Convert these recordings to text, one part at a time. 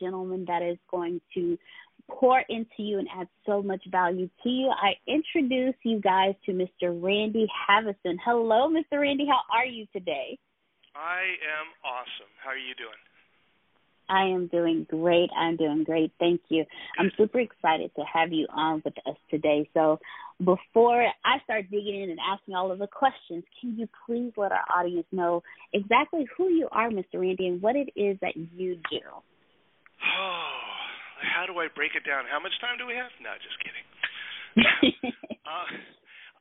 Gentleman that is going to pour into you and add so much value to you. I introduce you guys to Mr. Randy Haveson. Hello, Mr. Randy. How are you today? I am awesome. How are you doing? I am doing great. I'm doing great. Thank you. I'm super excited to have you on with us today. So, before I start digging in and asking all of the questions, can you please let our audience know exactly who you are, Mr. Randy, and what it is that you do? Oh, how do I break it down? How much time do we have? No, just kidding. uh,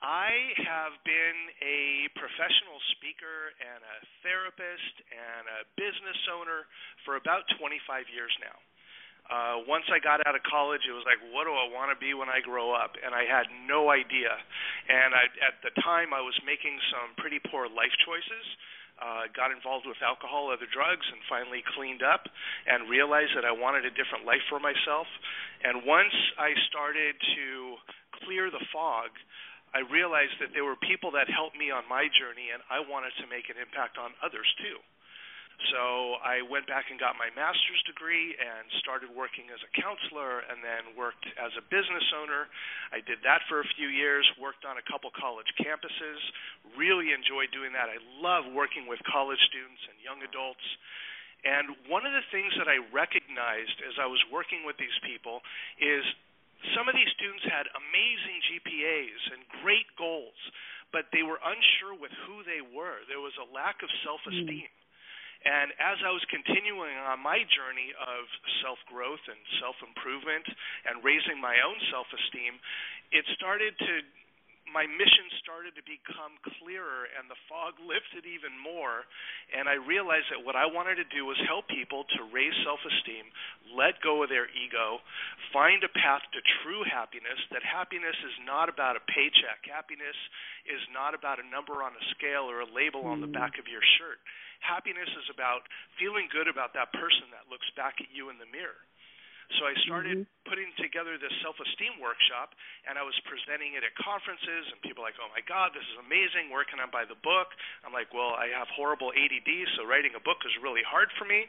I have been a professional speaker and a therapist and a business owner for about 25 years now. Uh, once I got out of college, it was like, what do I want to be when I grow up? And I had no idea. And I, at the time, I was making some pretty poor life choices. Uh, got involved with alcohol, other drugs, and finally cleaned up and realized that I wanted a different life for myself. And once I started to clear the fog, I realized that there were people that helped me on my journey, and I wanted to make an impact on others too. So I went back and got my master's degree and started working as a counselor and then worked as a business owner. I did that for a few years, worked on a couple college campuses, really enjoyed doing that. I love working with college students and young adults. And one of the things that I recognized as I was working with these people is some of these students had amazing GPAs and great goals, but they were unsure with who they were. There was a lack of self esteem. And as I was continuing on my journey of self growth and self improvement and raising my own self esteem, it started to my mission started to become clearer and the fog lifted even more and I realized that what I wanted to do was help people to raise self-esteem, let go of their ego, find a path to true happiness that happiness is not about a paycheck. Happiness is not about a number on a scale or a label on the mm. back of your shirt. Happiness is about feeling good about that person that looks back at you in the mirror. So I started mm-hmm. putting together this self-esteem workshop, and I was presenting it at conferences, and people were like, "Oh my God, this is amazing! Where can I buy the book?" I'm like, "Well, I have horrible ADD, so writing a book is really hard for me."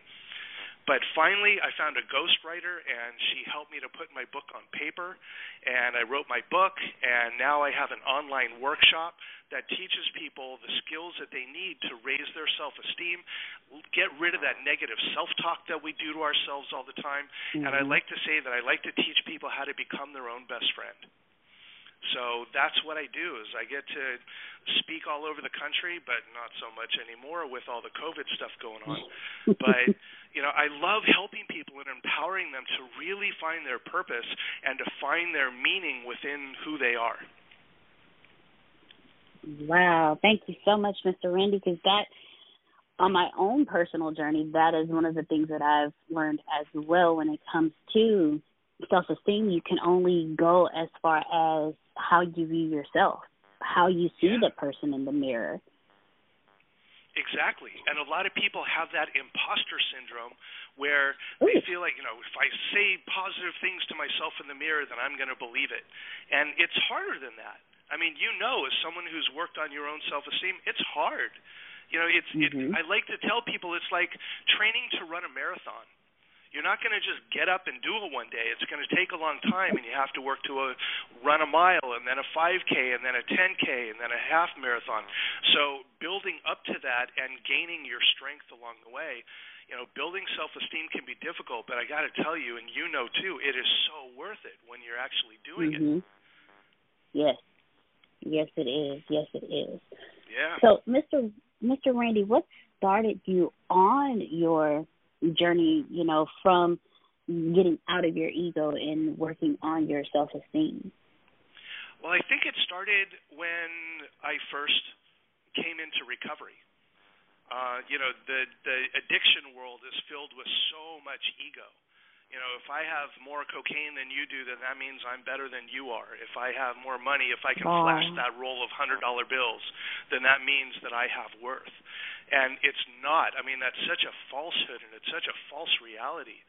But finally, I found a ghostwriter, and she helped me to put my book on paper. And I wrote my book, and now I have an online workshop that teaches people the skills that they need to raise their self esteem, get rid of that negative self talk that we do to ourselves all the time. Mm-hmm. And I like to say that I like to teach people how to become their own best friend. So that's what I do is I get to speak all over the country, but not so much anymore with all the COVID stuff going on. but you know, I love helping people and empowering them to really find their purpose and to find their meaning within who they are. Wow, thank you so much, Mr. Randy, because that on my own personal journey, that is one of the things that I've learned as well when it comes to self esteem. You can only go as far as how you view yourself, how you see yeah. the person in the mirror. Exactly. And a lot of people have that imposter syndrome where they feel like, you know, if I say positive things to myself in the mirror, then I'm going to believe it. And it's harder than that. I mean, you know, as someone who's worked on your own self-esteem, it's hard. You know, it's mm-hmm. it, I like to tell people it's like training to run a marathon you're not going to just get up and do it one day. It's going to take a long time, and you have to work to a, run a mile, and then a 5K, and then a 10K, and then a half marathon. So building up to that and gaining your strength along the way, you know, building self-esteem can be difficult, but I got to tell you, and you know too, it is so worth it when you're actually doing mm-hmm. it. Yes, yes, it is. Yes, it is. Yeah. So, Mr. Mr. Randy, what started you on your journey, you know, from getting out of your ego and working on your self esteem? Well, I think it started when I first came into recovery. Uh, you know, the the addiction world is filled with so much ego. You know, if I have more cocaine than you do, then that means I'm better than you are. If I have more money, if I can oh. flash that roll of hundred dollar bills, then that means that I have worth. And it's not. I mean, that's such a falsehood and it's such a false reality.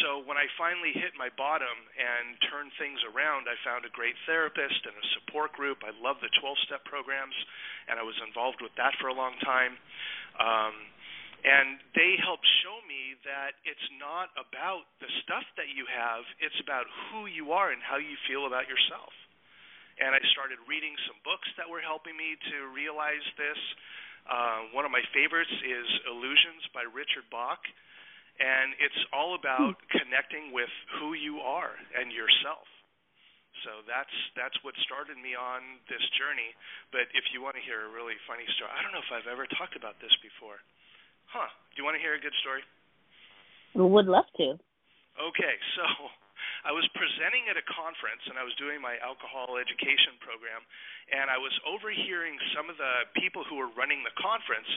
So when I finally hit my bottom and turned things around, I found a great therapist and a support group. I love the 12-step programs, and I was involved with that for a long time. Um, and they helped show me that it's not about the stuff that you have; it's about who you are and how you feel about yourself. And I started reading some books that were helping me to realize this. Uh, one of my favorites is Illusions by Richard Bach, and it's all about hmm. connecting with who you are and yourself. So that's that's what started me on this journey. But if you want to hear a really funny story, I don't know if I've ever talked about this before. Huh? Do you want to hear a good story? We would love to. Okay, so I was presenting at a conference and I was doing my alcohol education program and I was overhearing some of the people who were running the conference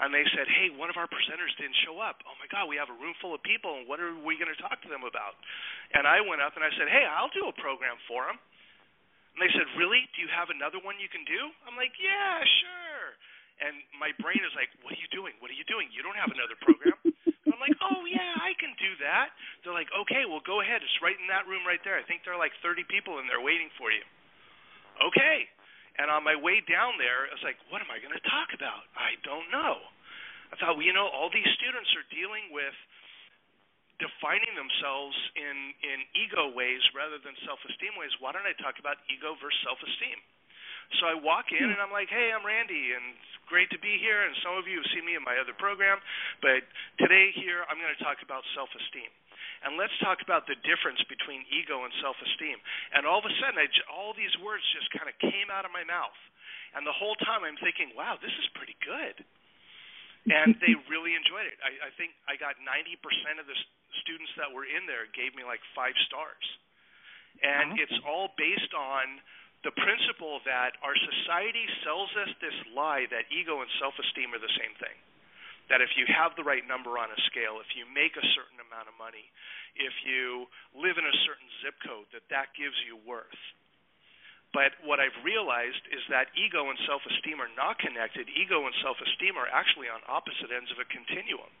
and they said, "Hey, one of our presenters didn't show up. Oh my god, we have a room full of people and what are we going to talk to them about?" And I went up and I said, "Hey, I'll do a program for them." And they said, "Really? Do you have another one you can do?" I'm like, "Yeah, sure." And my brain is like, "What are you doing? What are you doing? You don't have another program." I'm like, oh yeah, I can do that. They're like, okay, well go ahead. It's right in that room right there. I think there are like 30 people in there waiting for you. Okay. And on my way down there, I was like, what am I going to talk about? I don't know. I thought, well, you know, all these students are dealing with defining themselves in in ego ways rather than self-esteem ways. Why don't I talk about ego versus self-esteem? So I walk in hmm. and I'm like, hey, I'm Randy, and it's great to be here. And some of you have seen me in my other program, but today here I'm going to talk about self-esteem. And let's talk about the difference between ego and self-esteem. And all of a sudden, I, all these words just kind of came out of my mouth. And the whole time I'm thinking, wow, this is pretty good. and they really enjoyed it. I, I think I got 90% of the students that were in there gave me like five stars, and awesome. it's all based on the principle that our society sells us this lie that ego and self-esteem are the same thing. That if you have the right number on a scale, if you make a certain amount of money, if you live in a certain zip code, that that gives you worth. But what I've realized is that ego and self-esteem are not connected. Ego and self-esteem are actually on opposite ends of a continuum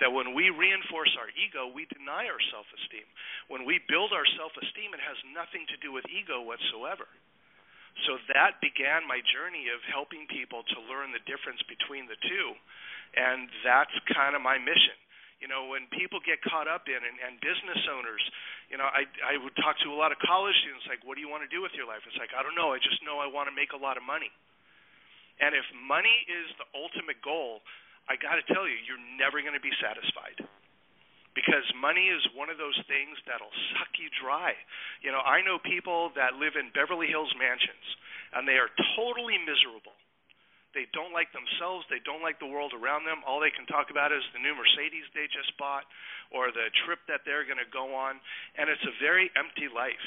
that when we reinforce our ego, we deny our self esteem. When we build our self esteem, it has nothing to do with ego whatsoever. So that began my journey of helping people to learn the difference between the two. And that's kind of my mission. You know, when people get caught up in and, and business owners, you know, I I would talk to a lot of college students like, what do you want to do with your life? It's like, I don't know. I just know I want to make a lot of money. And if money is the ultimate goal, I got to tell you, you're never going to be satisfied because money is one of those things that'll suck you dry. You know, I know people that live in Beverly Hills mansions and they are totally miserable. They don't like themselves, they don't like the world around them. All they can talk about is the new Mercedes they just bought or the trip that they're going to go on, and it's a very empty life.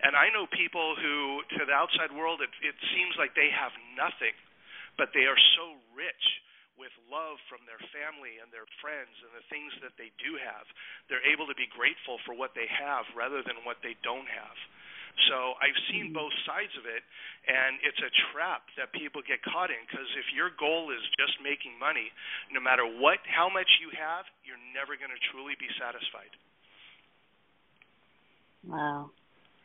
And I know people who to the outside world it it seems like they have nothing, but they are so rich with love from their family and their friends and the things that they do have. They're able to be grateful for what they have rather than what they don't have. So I've seen mm-hmm. both sides of it, and it's a trap that people get caught in because if your goal is just making money, no matter what, how much you have, you're never going to truly be satisfied. Wow.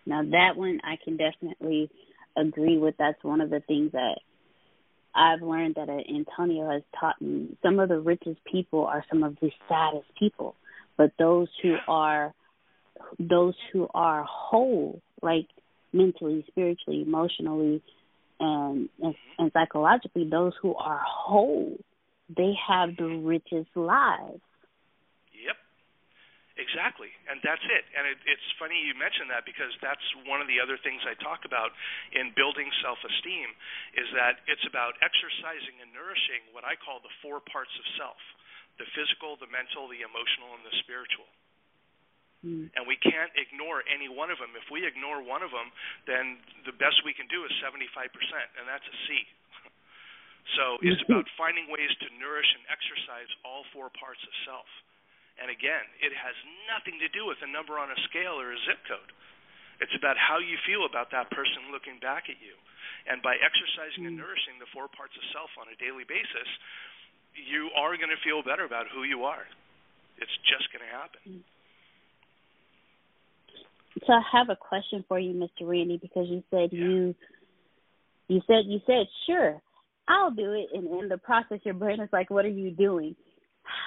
Now that one I can definitely agree with. That's one of the things that I've learned that uh, Antonio has taught me some of the richest people are some of the saddest people, but those who are those who are whole, like mentally, spiritually, emotionally, and, and and psychologically, those who are whole, they have the richest lives. Exactly, and that's it. And it, it's funny you mentioned that because that's one of the other things I talk about in building self-esteem is that it's about exercising and nourishing what I call the four parts of self: the physical, the mental, the emotional, and the spiritual. Mm. And we can't ignore any one of them. If we ignore one of them, then the best we can do is 75%, and that's a C. so it's about finding ways to nourish and exercise all four parts of self. And again, it has nothing to do with a number on a scale or a zip code. It's about how you feel about that person looking back at you. And by exercising and mm. nourishing the four parts of self on a daily basis, you are going to feel better about who you are. It's just going to happen. So I have a question for you, Mr. Randy, because you said yeah. you you said you said sure, I'll do it, and in the process, your brain is like, "What are you doing?"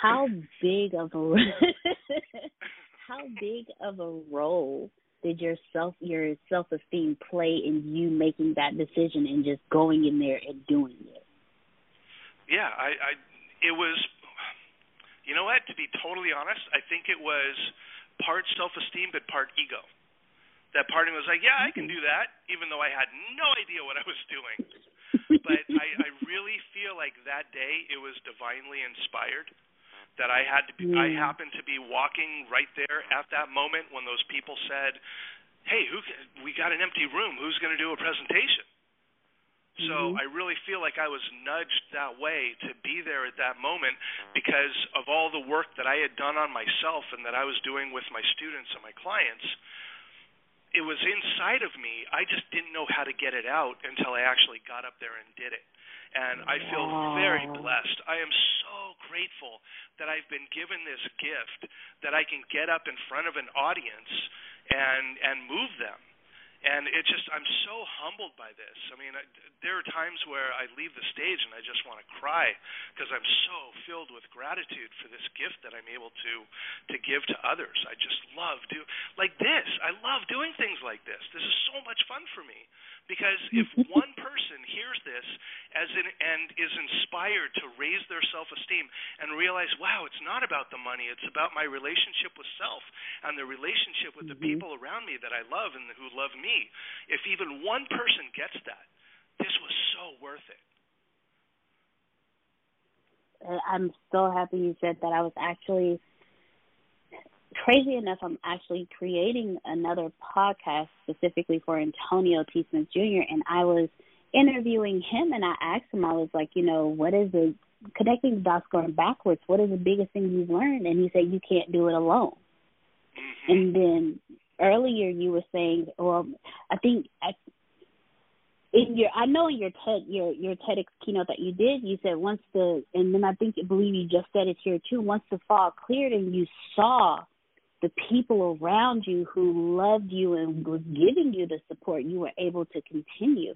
How big of a how big of a role did your self your self esteem play in you making that decision and just going in there and doing it? Yeah, I, I it was you know what, to be totally honest, I think it was part self esteem but part ego. That part of me was like, Yeah, I can do that, even though I had no idea what I was doing. but I, I really feel like that day it was divinely inspired that I had to be, mm. I happened to be walking right there at that moment when those people said, "Hey, who we got an empty room. Who's going to do a presentation?" Mm-hmm. So I really feel like I was nudged that way to be there at that moment because of all the work that I had done on myself and that I was doing with my students and my clients. It was inside of me. I just didn't know how to get it out until I actually got up there and did it and I feel very oh. blessed. I am so grateful that I've been given this gift that I can get up in front of an audience and and move them. And it just I'm so humbled by this. I mean, I, there are times where I leave the stage and I just want to cry because I'm so filled with gratitude for this gift that I'm able to to give to others. I just love do like this. I love doing things like this. This is so much fun for me because if one person hears this as an, and is inspired to raise their self-esteem and realize, wow, it's not about the money, it's about my relationship with self and the relationship with mm-hmm. the people around me that I love and who love me. If even one person gets that, this was so worth it. I'm so happy you said that. I was actually crazy enough. I'm actually creating another podcast specifically for Antonio T. Smith Jr. and I was interviewing him and I asked him, I was like, you know, what is the connecting the dots going backwards? What is the biggest thing you've learned? And he said, you can't do it alone. Mm-hmm. And then earlier you were saying, well, I think I, in your I know in your TED your your TEDx keynote that you did, you said once the and then I think I believe you just said it here too. Once the fog cleared and you saw the people around you who loved you and was giving you the support, you were able to continue.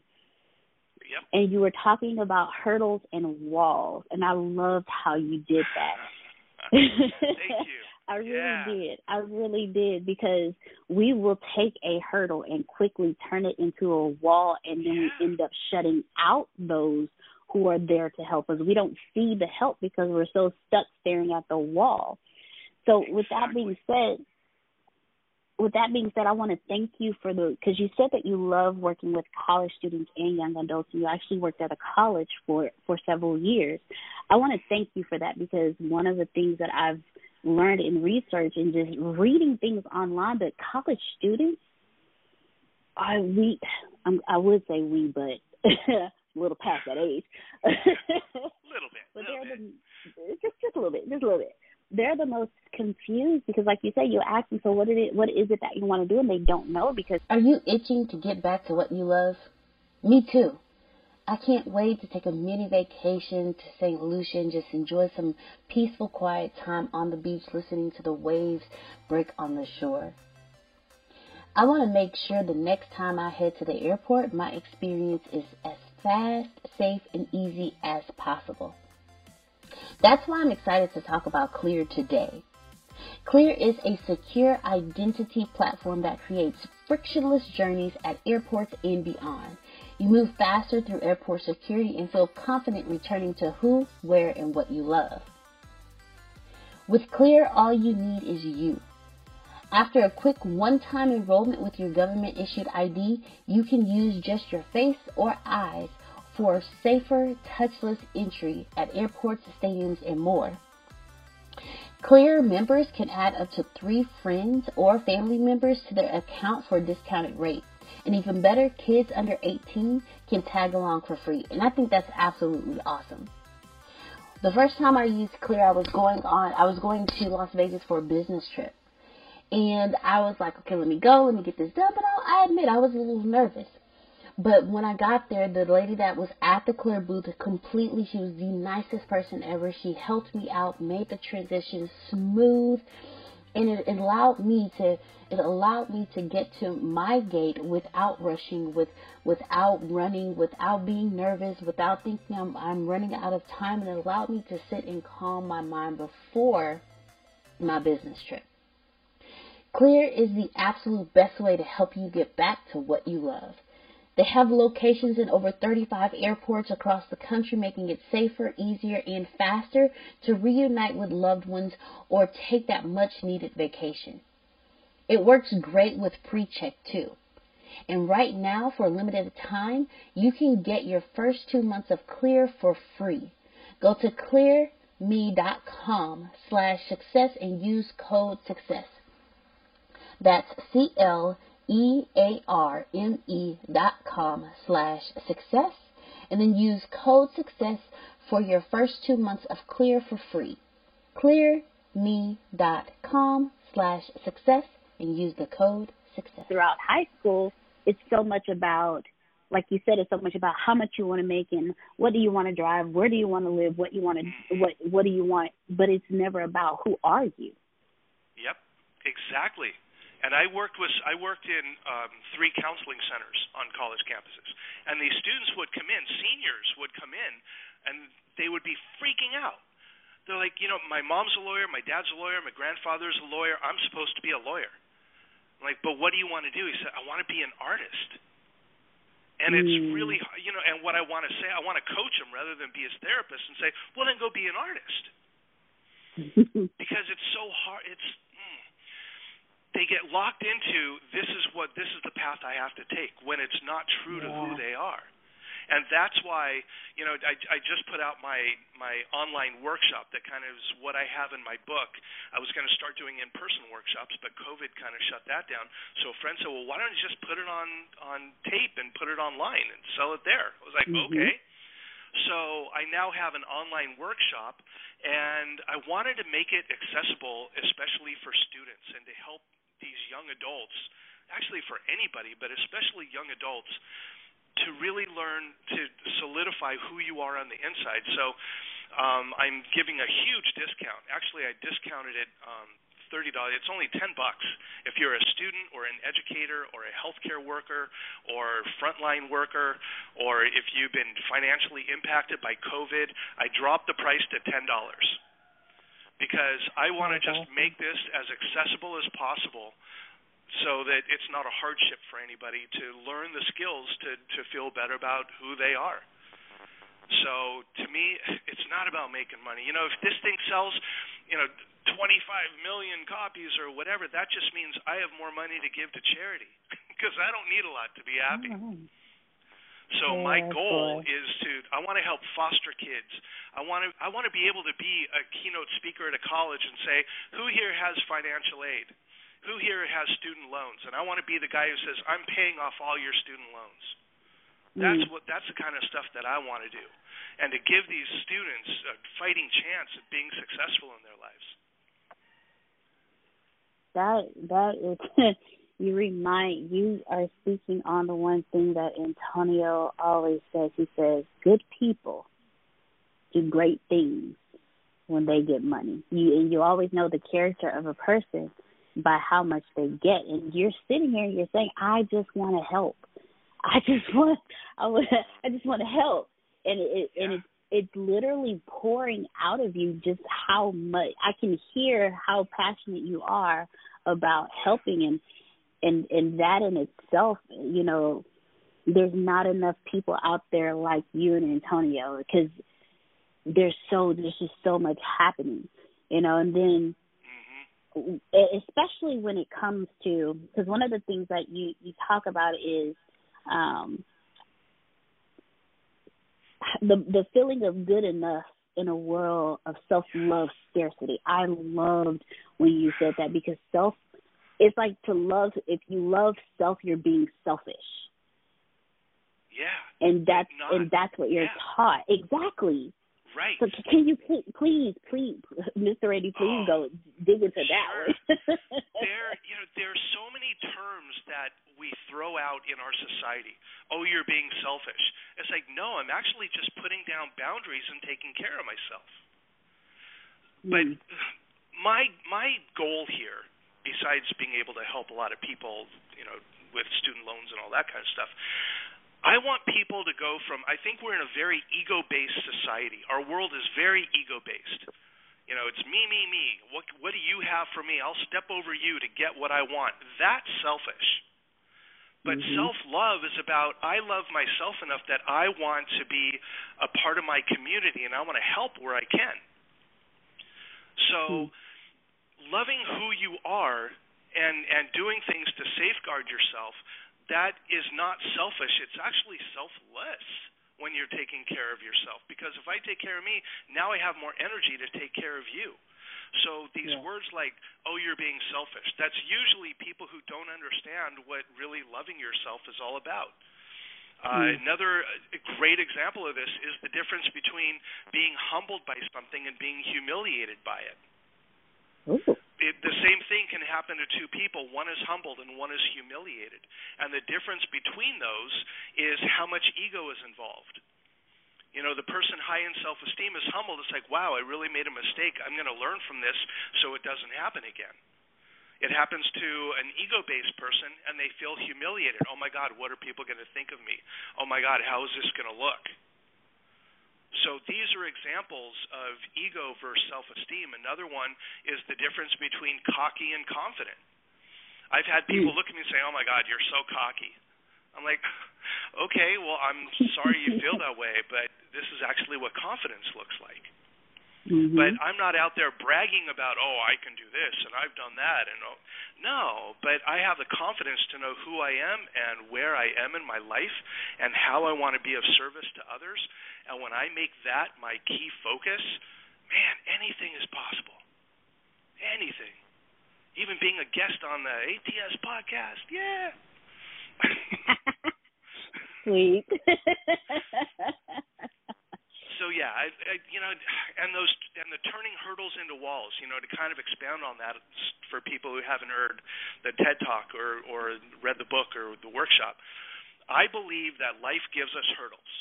Yep. And you were talking about hurdles and walls, and I loved how you did that. Thank you. I really yeah. did. I really did because we will take a hurdle and quickly turn it into a wall and then yeah. we end up shutting out those who are there to help us. We don't see the help because we're so stuck staring at the wall. So exactly. with that being said, with that being said, I want to thank you for the because you said that you love working with college students and young adults. And you actually worked at a college for for several years. I want to thank you for that because one of the things that I've learned in research and just reading things online that college students I we I'm, I would say we, but a little past that age. a little bit. But little they're bit. the just just a little bit, just a little bit. They're the most confused because, like you say, you ask them, so what is it? What is it that you want to do, and they don't know because. Are you itching to get back to what you love? Me too. I can't wait to take a mini vacation to St. Lucia and just enjoy some peaceful, quiet time on the beach listening to the waves break on the shore. I want to make sure the next time I head to the airport, my experience is as fast, safe, and easy as possible. That's why I'm excited to talk about Clear today. Clear is a secure identity platform that creates frictionless journeys at airports and beyond. You move faster through airport security and feel confident returning to who, where, and what you love. With Clear, all you need is you. After a quick one-time enrollment with your government-issued ID, you can use just your face or eyes for safer, touchless entry at airports, stadiums, and more. Clear members can add up to three friends or family members to their account for a discounted rate. And even better, kids under 18 can tag along for free. And I think that's absolutely awesome. The first time I used Clear, I was going on, I was going to Las Vegas for a business trip. And I was like, okay, let me go, let me get this done. But I, I admit, I was a little nervous. But when I got there, the lady that was at the Clear booth completely, she was the nicest person ever. She helped me out, made the transition smooth, and it allowed me to it allowed me to get to my gate without rushing, with without running, without being nervous, without thinking I'm I'm running out of time, and it allowed me to sit and calm my mind before my business trip. Clear is the absolute best way to help you get back to what you love. They have locations in over 35 airports across the country, making it safer, easier, and faster to reunite with loved ones or take that much needed vacation. It works great with pre check too. And right now, for a limited time, you can get your first two months of Clear for free. Go to clearme.com slash success and use code success. That's C L E-A-R-M-E dot com slash success and then use code success for your first two months of Clear for free. ClearMe dot com slash success and use the code success. Throughout high school, it's so much about, like you said, it's so much about how much you want to make and what do you want to drive, where do you want to live, what you want to, mm-hmm. what what do you want, but it's never about who are you. Yep, exactly. And I worked with I worked in um, three counseling centers on college campuses, and these students would come in, seniors would come in, and they would be freaking out. They're like, you know, my mom's a lawyer, my dad's a lawyer, my grandfather's a lawyer. I'm supposed to be a lawyer. I'm like, but what do you want to do? He said, I want to be an artist. And it's Mm. really, you know, and what I want to say, I want to coach him rather than be his therapist and say, well, then go be an artist because it's so hard. It's they get locked into this is what this is the path I have to take when it's not true to who they are. and that's why you know I, I just put out my my online workshop that kind of is what I have in my book. I was going to start doing in-person workshops, but COVID kind of shut that down. So a friend said, "Well, why don't you just put it on on tape and put it online and sell it there?" I was like, mm-hmm. "Okay." So I now have an online workshop, and I wanted to make it accessible, especially for students, and to help these young adults, actually for anybody, but especially young adults, to really learn to solidify who you are on the inside. So um, I'm giving a huge discount. Actually, I discounted it um, thirty dollars. It's only ten bucks if you're a student or an educator or a healthcare worker or frontline worker, or if you've been financially impacted by COVID. I dropped the price to ten dollars because I want to just make this as accessible as possible so that it's not a hardship for anybody to learn the skills to to feel better about who they are. So to me, it's not about making money. You know, if this thing sells, you know, 25 million copies or whatever, that just means I have more money to give to charity because I don't need a lot to be happy. Mm-hmm. So yeah, my goal is to I want to help foster kids. I want to I want to be able to be a keynote speaker at a college and say, who here has financial aid? who here has student loans? And I want to be the guy who says, I'm paying off all your student loans. That's mm. what that's the kind of stuff that I want to do. And to give these students a fighting chance of being successful in their lives. That that is you remind you are speaking on the one thing that Antonio always says. He says, Good people do great things when they get money. You and you always know the character of a person by how much they get. And you're sitting here and you're saying, I just want to help. I just want, I want, I just want to help. And it, yeah. and it's, it's literally pouring out of you just how much I can hear how passionate you are about helping and and and that in itself, you know, there's not enough people out there like you and Antonio because there's so there's just so much happening, you know, and then especially when it comes to because one of the things that you you talk about is um the the feeling of good enough in a world of self love scarcity. I loved when you said that because self it's like to love if you love self you're being selfish. Yeah. And that's Not, and that's what you're yeah. taught. Exactly. Right. So can you please, please, please, Mr. Eddie, please oh, go dig into sure. that there, you know, there are so many terms that we throw out in our society. Oh, you're being selfish. It's like, no, I'm actually just putting down boundaries and taking care of myself. Mm. But my my goal here, besides being able to help a lot of people, you know, with student loans and all that kind of stuff, I want people to go from I think we're in a very ego-based society. Our world is very ego-based. You know, it's me, me, me. What what do you have for me? I'll step over you to get what I want. That's selfish. But mm-hmm. self-love is about I love myself enough that I want to be a part of my community and I want to help where I can. So, mm-hmm. Loving who you are and and doing things to safeguard yourself that is not selfish. It's actually selfless when you're taking care of yourself. Because if I take care of me, now I have more energy to take care of you. So these yeah. words like, oh, you're being selfish, that's usually people who don't understand what really loving yourself is all about. Uh, mm. Another uh, great example of this is the difference between being humbled by something and being humiliated by it. Oh. It, the same thing can happen to two people. One is humbled and one is humiliated. And the difference between those is how much ego is involved. You know, the person high in self esteem is humbled. It's like, wow, I really made a mistake. I'm going to learn from this so it doesn't happen again. It happens to an ego based person and they feel humiliated. Oh my God, what are people going to think of me? Oh my God, how is this going to look? So these are examples of ego versus self-esteem. Another one is the difference between cocky and confident. I've had people hmm. look at me and say, "Oh my God, you're so cocky." I'm like, "Okay, well, I'm sorry you feel that way, but this is actually what confidence looks like." Mm-hmm. But I'm not out there bragging about, oh, I can do this and I've done that and oh, no, but I have the confidence to know who I am and where I am in my life and how I want to be of service to others. And when I make that my key focus, man, anything is possible. Anything. Even being a guest on the ATS podcast. Yeah. Sweet. so yeah, I, I you know, and those and the turning hurdles into walls, you know, to kind of expound on that for people who haven't heard the TED Talk or or read the book or the workshop. I believe that life gives us hurdles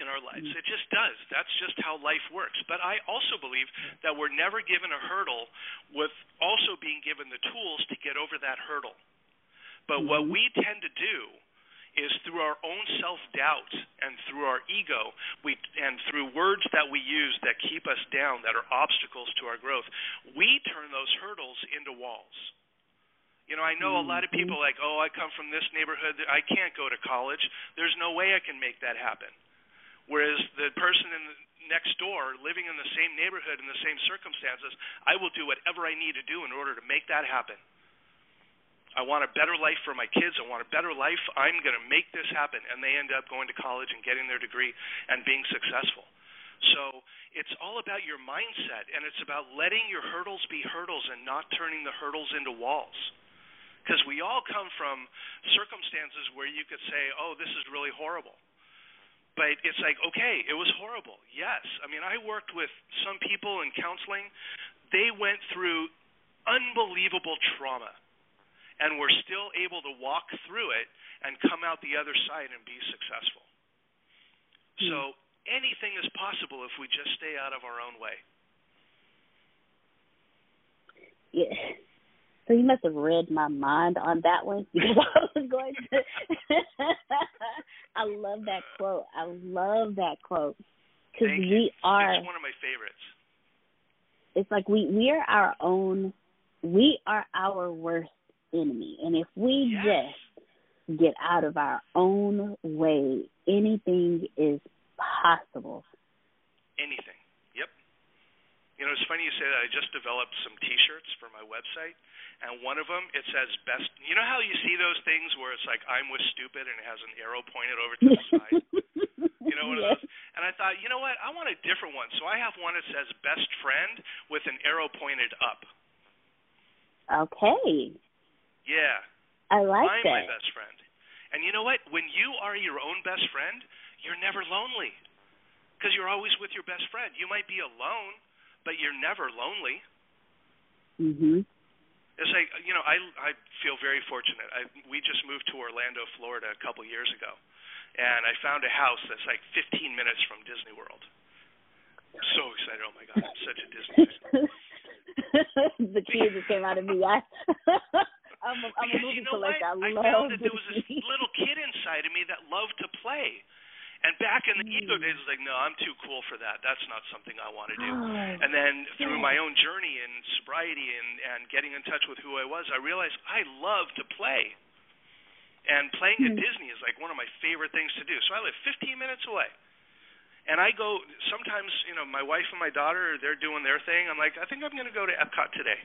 in our lives. Mm. It just does. That's just how life works. But I also believe that we're never given a hurdle with also being given the tools to get over that hurdle. But mm-hmm. what we tend to do is through our own self doubt and through our ego, we and through words that we use that keep us down, that are obstacles to our growth, we turn those hurdles into walls. You know, I know a lot of mm-hmm. people like, oh, I come from this neighborhood, I can't go to college. There's no way I can make that happen. Whereas the person in the next door, living in the same neighborhood in the same circumstances, I will do whatever I need to do in order to make that happen. I want a better life for my kids. I want a better life. I'm going to make this happen. And they end up going to college and getting their degree and being successful. So it's all about your mindset, and it's about letting your hurdles be hurdles and not turning the hurdles into walls. Because we all come from circumstances where you could say, oh, this is really horrible. But it's like, okay, it was horrible. Yes. I mean, I worked with some people in counseling. They went through unbelievable trauma and we're still able to walk through it and come out the other side and be successful. Mm. So anything is possible if we just stay out of our own way. Yeah. So you must have read my mind on that one because I was going to. I love that quote. I love that quote because we are. It's one of my favorites. It's like we we are our own. We are our worst enemy. And if we yes. just get out of our own way, anything is possible. Anything. Yep. You know, it's funny you say that. I just developed some T-shirts for my website, and one of them it says "best." You know how you see those things where it's like "I'm with stupid" and it has an arrow pointed over to the side. You know one yes. of those. And I thought, you know what? I want a different one. So I have one that says "best friend" with an arrow pointed up. Okay. Yeah. I like I'm that. my best friend. And you know what? When you are your own best friend, you're never lonely because you're always with your best friend. You might be alone, but you're never lonely. Mhm. It's like you know, I I feel very fortunate. I we just moved to Orlando, Florida, a couple years ago, and I found a house that's like 15 minutes from Disney World. I'm so excited! Oh my god, I'm such a Disney the kid just came out of me. I, I'm a, I'm because a movie you know collector. What? I, I found that there was this little kid inside of me that loved to play. And back in the mm. ego days, I was like, no, I'm too cool for that. That's not something I want to do. Oh, and then through my own journey in sobriety and, and getting in touch with who I was, I realized I love to play. And playing at Disney is like one of my favorite things to do. So I live 15 minutes away. And I go sometimes, you know, my wife and my daughter, they're doing their thing. I'm like, I think I'm going to go to Epcot today.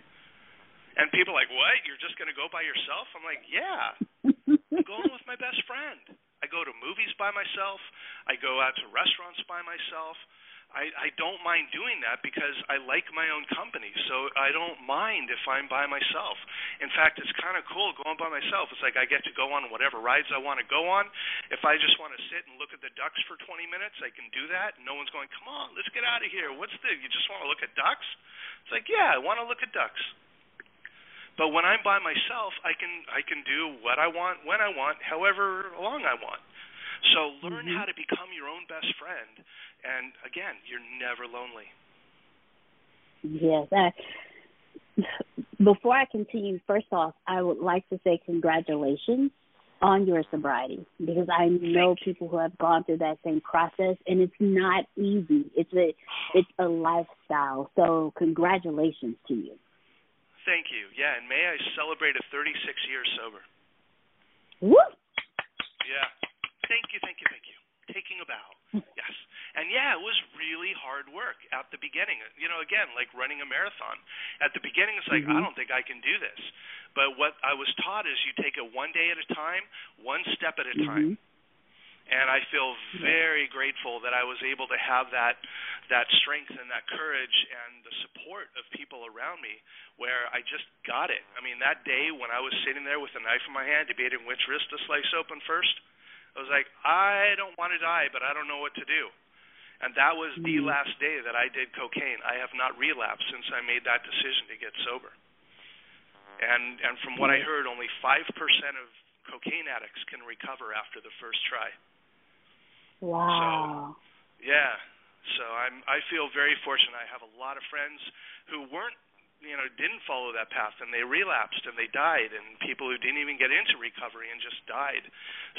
And people are like, what? You're just going to go by yourself? I'm like, yeah. I'm going with my best friend. I go to movies by myself. I go out to restaurants by myself. I, I don't mind doing that because I like my own company. So I don't mind if I'm by myself. In fact, it's kind of cool going by myself. It's like I get to go on whatever rides I want to go on. If I just want to sit and look at the ducks for 20 minutes, I can do that. No one's going, come on, let's get out of here. What's the, you just want to look at ducks? It's like, yeah, I want to look at ducks. But when I'm by myself, I can I can do what I want when I want, however long I want. So learn mm-hmm. how to become your own best friend, and again, you're never lonely. Yes. I, before I continue, first off, I would like to say congratulations on your sobriety because I know people who have gone through that same process and it's not easy. It's a it's a lifestyle. So congratulations to you. Thank you. Yeah, in May I celebrated 36 years sober. Woo! Yeah. Thank you, thank you, thank you. Taking a bow. yes. And yeah, it was really hard hard work at the beginning. You know, again, like running a marathon. At the beginning, it's like, mm-hmm. I don't think I can do this. But what I was taught is you take it one day at a time, one step at a mm-hmm. time and I feel very grateful that I was able to have that that strength and that courage and the support of people around me where I just got it. I mean, that day when I was sitting there with a knife in my hand debating which wrist to slice open first, I was like, I don't want to die, but I don't know what to do. And that was the mm-hmm. last day that I did cocaine. I have not relapsed since I made that decision to get sober. And and from what I heard, only 5% of cocaine addicts can recover after the first try. Wow. So, yeah. So I'm I feel very fortunate. I have a lot of friends who weren't you know didn't follow that path and they relapsed and they died and people who didn't even get into recovery and just died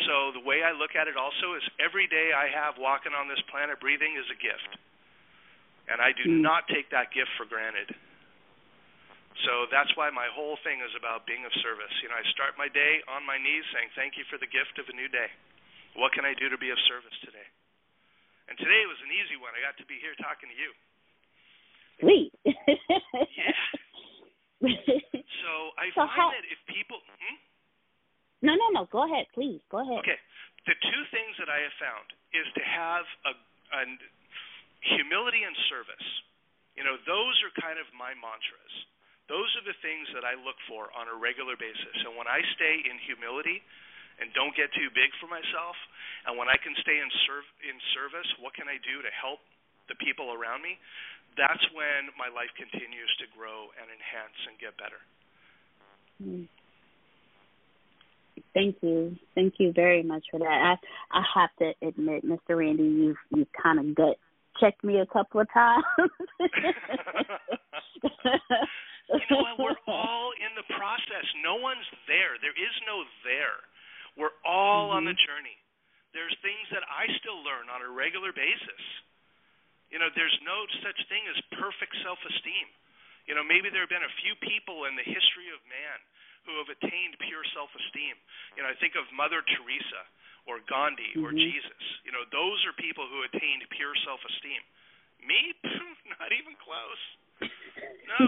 so the way i look at it also is every day i have walking on this planet breathing is a gift and i do mm. not take that gift for granted so that's why my whole thing is about being of service you know i start my day on my knees saying thank you for the gift of a new day what can I do to be of service today? And today was an easy one. I got to be here talking to you. Sweet. yeah. So I so find how, that if people. Hmm? No, no, no. Go ahead, please. Go ahead. Okay. The two things that I have found is to have a, a humility and service. You know, those are kind of my mantras. Those are the things that I look for on a regular basis. And when I stay in humility, and don't get too big for myself. And when I can stay in serve in service, what can I do to help the people around me? That's when my life continues to grow and enhance and get better. Thank you, thank you very much for that. I I have to admit, Mr. Randy, you've you've kind of gut checked me a couple of times. you know what? We're all in the process. No one's there. There is no there. We're all mm-hmm. on the mm-hmm. journey. There's things that I still learn on a regular basis. You know, there's no such thing as perfect self esteem. You know, maybe there have been a few people in the history of man who have attained pure self esteem. You know, I think of Mother Teresa or Gandhi mm-hmm. or Jesus. You know, those are people who attained pure self esteem. Me? Not even close. No.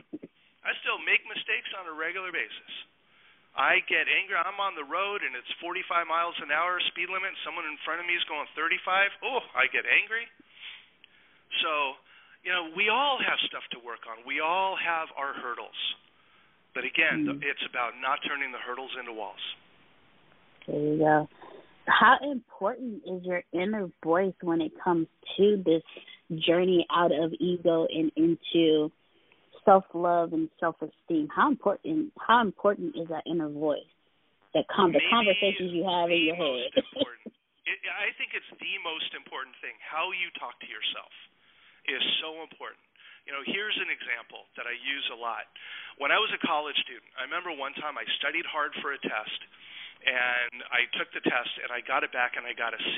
I still make mistakes on a regular basis. I get angry. I'm on the road and it's 45 miles an hour speed limit. Someone in front of me is going 35. Oh, I get angry. So, you know, we all have stuff to work on. We all have our hurdles. But again, mm-hmm. it's about not turning the hurdles into walls. There you go. How important is your inner voice when it comes to this journey out of ego and into self love and self esteem, how important how important is that inner voice? That con- the conversations you have in your head. it, I think it's the most important thing. How you talk to yourself is so important. You know, here's an example that I use a lot. When I was a college student, I remember one time I studied hard for a test, and I took the test and I got it back and I got a C.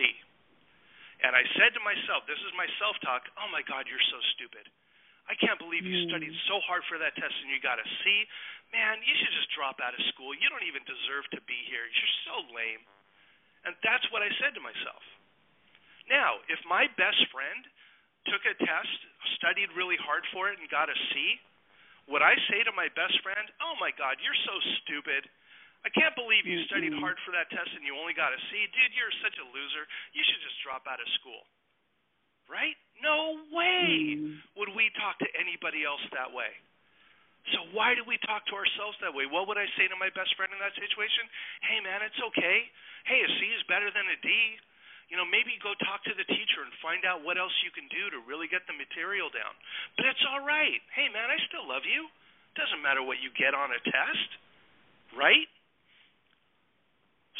And I said to myself, this is my self talk, oh my God, you're so stupid. I can't believe you studied hmm. so hard for that test and you got a C. Man, you should just drop out of school. You don't even deserve to be here. You're so lame. And that's what I said to myself. Now, if my best friend took a test, studied really hard for it, and got a C, would I say to my best friend, Oh my God, you're so stupid. I can't believe you studied hard for that test and you only got a C. Dude, you're such a loser. You should just drop out of school. Right? No way mm. would we talk to anybody else that way. So why do we talk to ourselves that way? What would I say to my best friend in that situation? Hey man, it's okay. Hey, a C is better than a D. You know, maybe go talk to the teacher and find out what else you can do to really get the material down. But it's all right. Hey man, I still love you. Doesn't matter what you get on a test, right?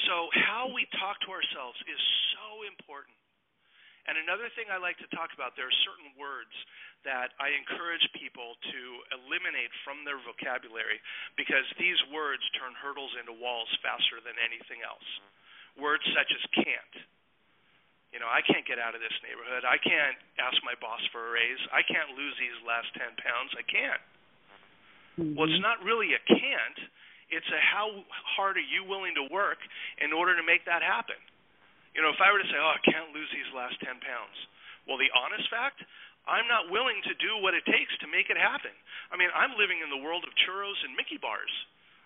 So how we talk to ourselves is so important. And another thing I like to talk about, there are certain words that I encourage people to eliminate from their vocabulary because these words turn hurdles into walls faster than anything else. Words such as can't. You know, I can't get out of this neighborhood. I can't ask my boss for a raise. I can't lose these last 10 pounds. I can't. Mm-hmm. Well, it's not really a can't. It's a how hard are you willing to work in order to make that happen? You know, if I were to say, "Oh, I can't lose these last 10 pounds," Well, the honest fact, I'm not willing to do what it takes to make it happen. I mean, I'm living in the world of churros and Mickey bars.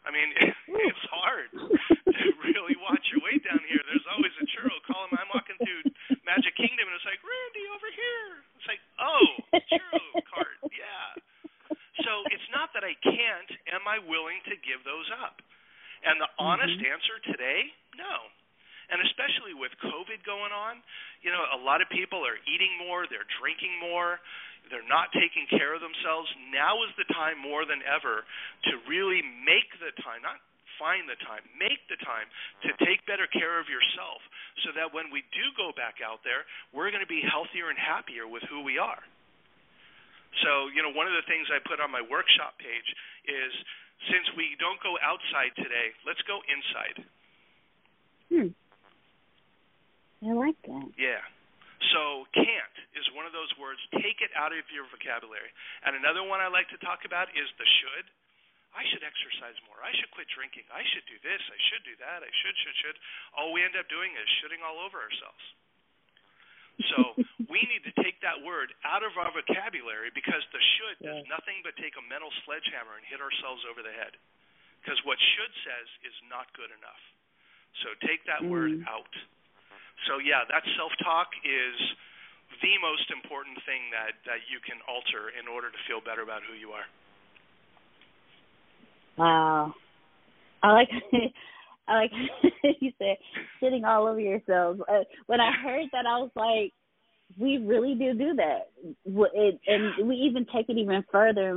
I mean, it's hard to really watch your weight down here. There's always a churro calling. I'm walking through Magic Kingdom, and it's like Randy over here. It's like, oh, churro cart, yeah. So it's not that I can't. Am I willing to give those up? And the honest mm-hmm. answer today, no. And especially with COVID going on, you know, a lot of people are eating more, they're drinking more, they're not taking care of themselves. Now is the time more than ever to really make the time, not find the time, make the time to take better care of yourself so that when we do go back out there, we're going to be healthier and happier with who we are. So, you know, one of the things I put on my workshop page is since we don't go outside today, let's go inside. Hmm. I like that. Yeah. So can't is one of those words. Take it out of your vocabulary. And another one I like to talk about is the should. I should exercise more. I should quit drinking. I should do this. I should do that. I should, should, should. All we end up doing is shooting all over ourselves. So we need to take that word out of our vocabulary because the should does nothing but take a mental sledgehammer and hit ourselves over the head. Because what should says is not good enough. So take that mm. word out. So yeah, that self-talk is the most important thing that that you can alter in order to feel better about who you are. Wow, I like. I like you said, sitting all over yourselves. Uh, when I heard that, I was like, we really do do that, it, and we even take it even further.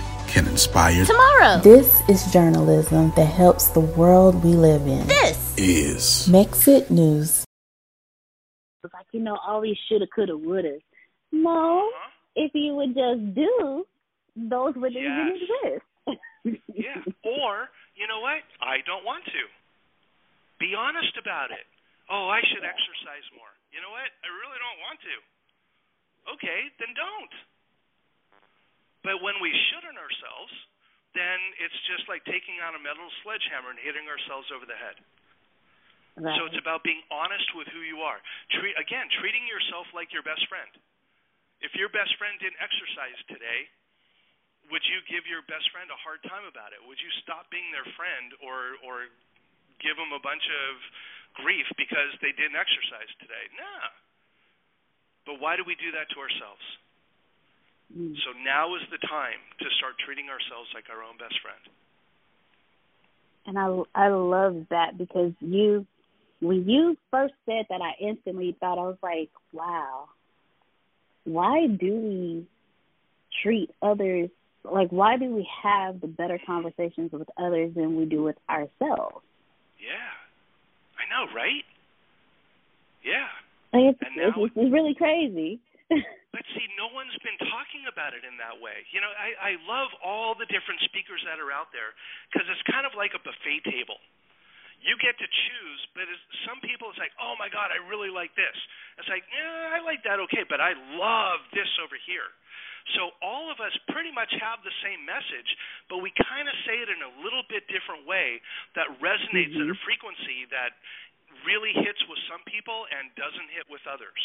can inspire tomorrow. This is journalism that helps the world we live in. This is Mexit News. It's like, you know, all these shoulda, coulda, woulda. No, uh-huh. if you would just do, those would yes. even exist. yeah. Or, you know what? I don't want to. Be honest about it. Oh, I should exercise more. You know what? I really don't want to. Okay, then don't. But when we shouldn't ourselves, then it's just like taking on a metal sledgehammer and hitting ourselves over the head. Right. So it's about being honest with who you are. Treat, again, treating yourself like your best friend. If your best friend didn't exercise today, would you give your best friend a hard time about it? Would you stop being their friend or or give them a bunch of grief because they didn't exercise today? Nah. But why do we do that to ourselves? Mm. So now is the time to start treating ourselves like our own best friend. And I I love that because you when you first said that I instantly thought I was like, wow. Why do we treat others like why do we have the better conversations with others than we do with ourselves? Yeah. I know, right? Yeah. Like it's, it's, it's really crazy. but see, no one's been talking about it in that way. You know, I, I love all the different speakers that are out there because it's kind of like a buffet table. You get to choose, but it's, some people it's like, oh my God, I really like this. It's like, yeah, I like that okay, but I love this over here. So all of us pretty much have the same message, but we kind of say it in a little bit different way that resonates mm-hmm. at a mm-hmm. frequency that really hits with some people and doesn't hit with others.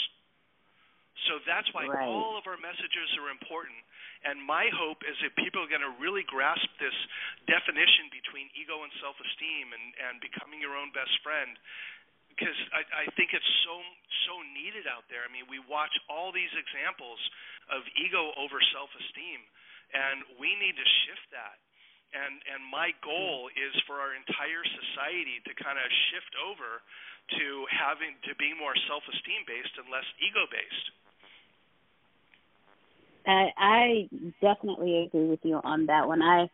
So that's why right. all of our messages are important. And my hope is that people are going to really grasp this definition between ego and self esteem and, and becoming your own best friend. Because I, I think it's so so needed out there. I mean, we watch all these examples of ego over self esteem, and we need to shift that and and my goal is for our entire society to kind of shift over to having to being more self-esteem based and less ego based. I I definitely agree with you on that one. I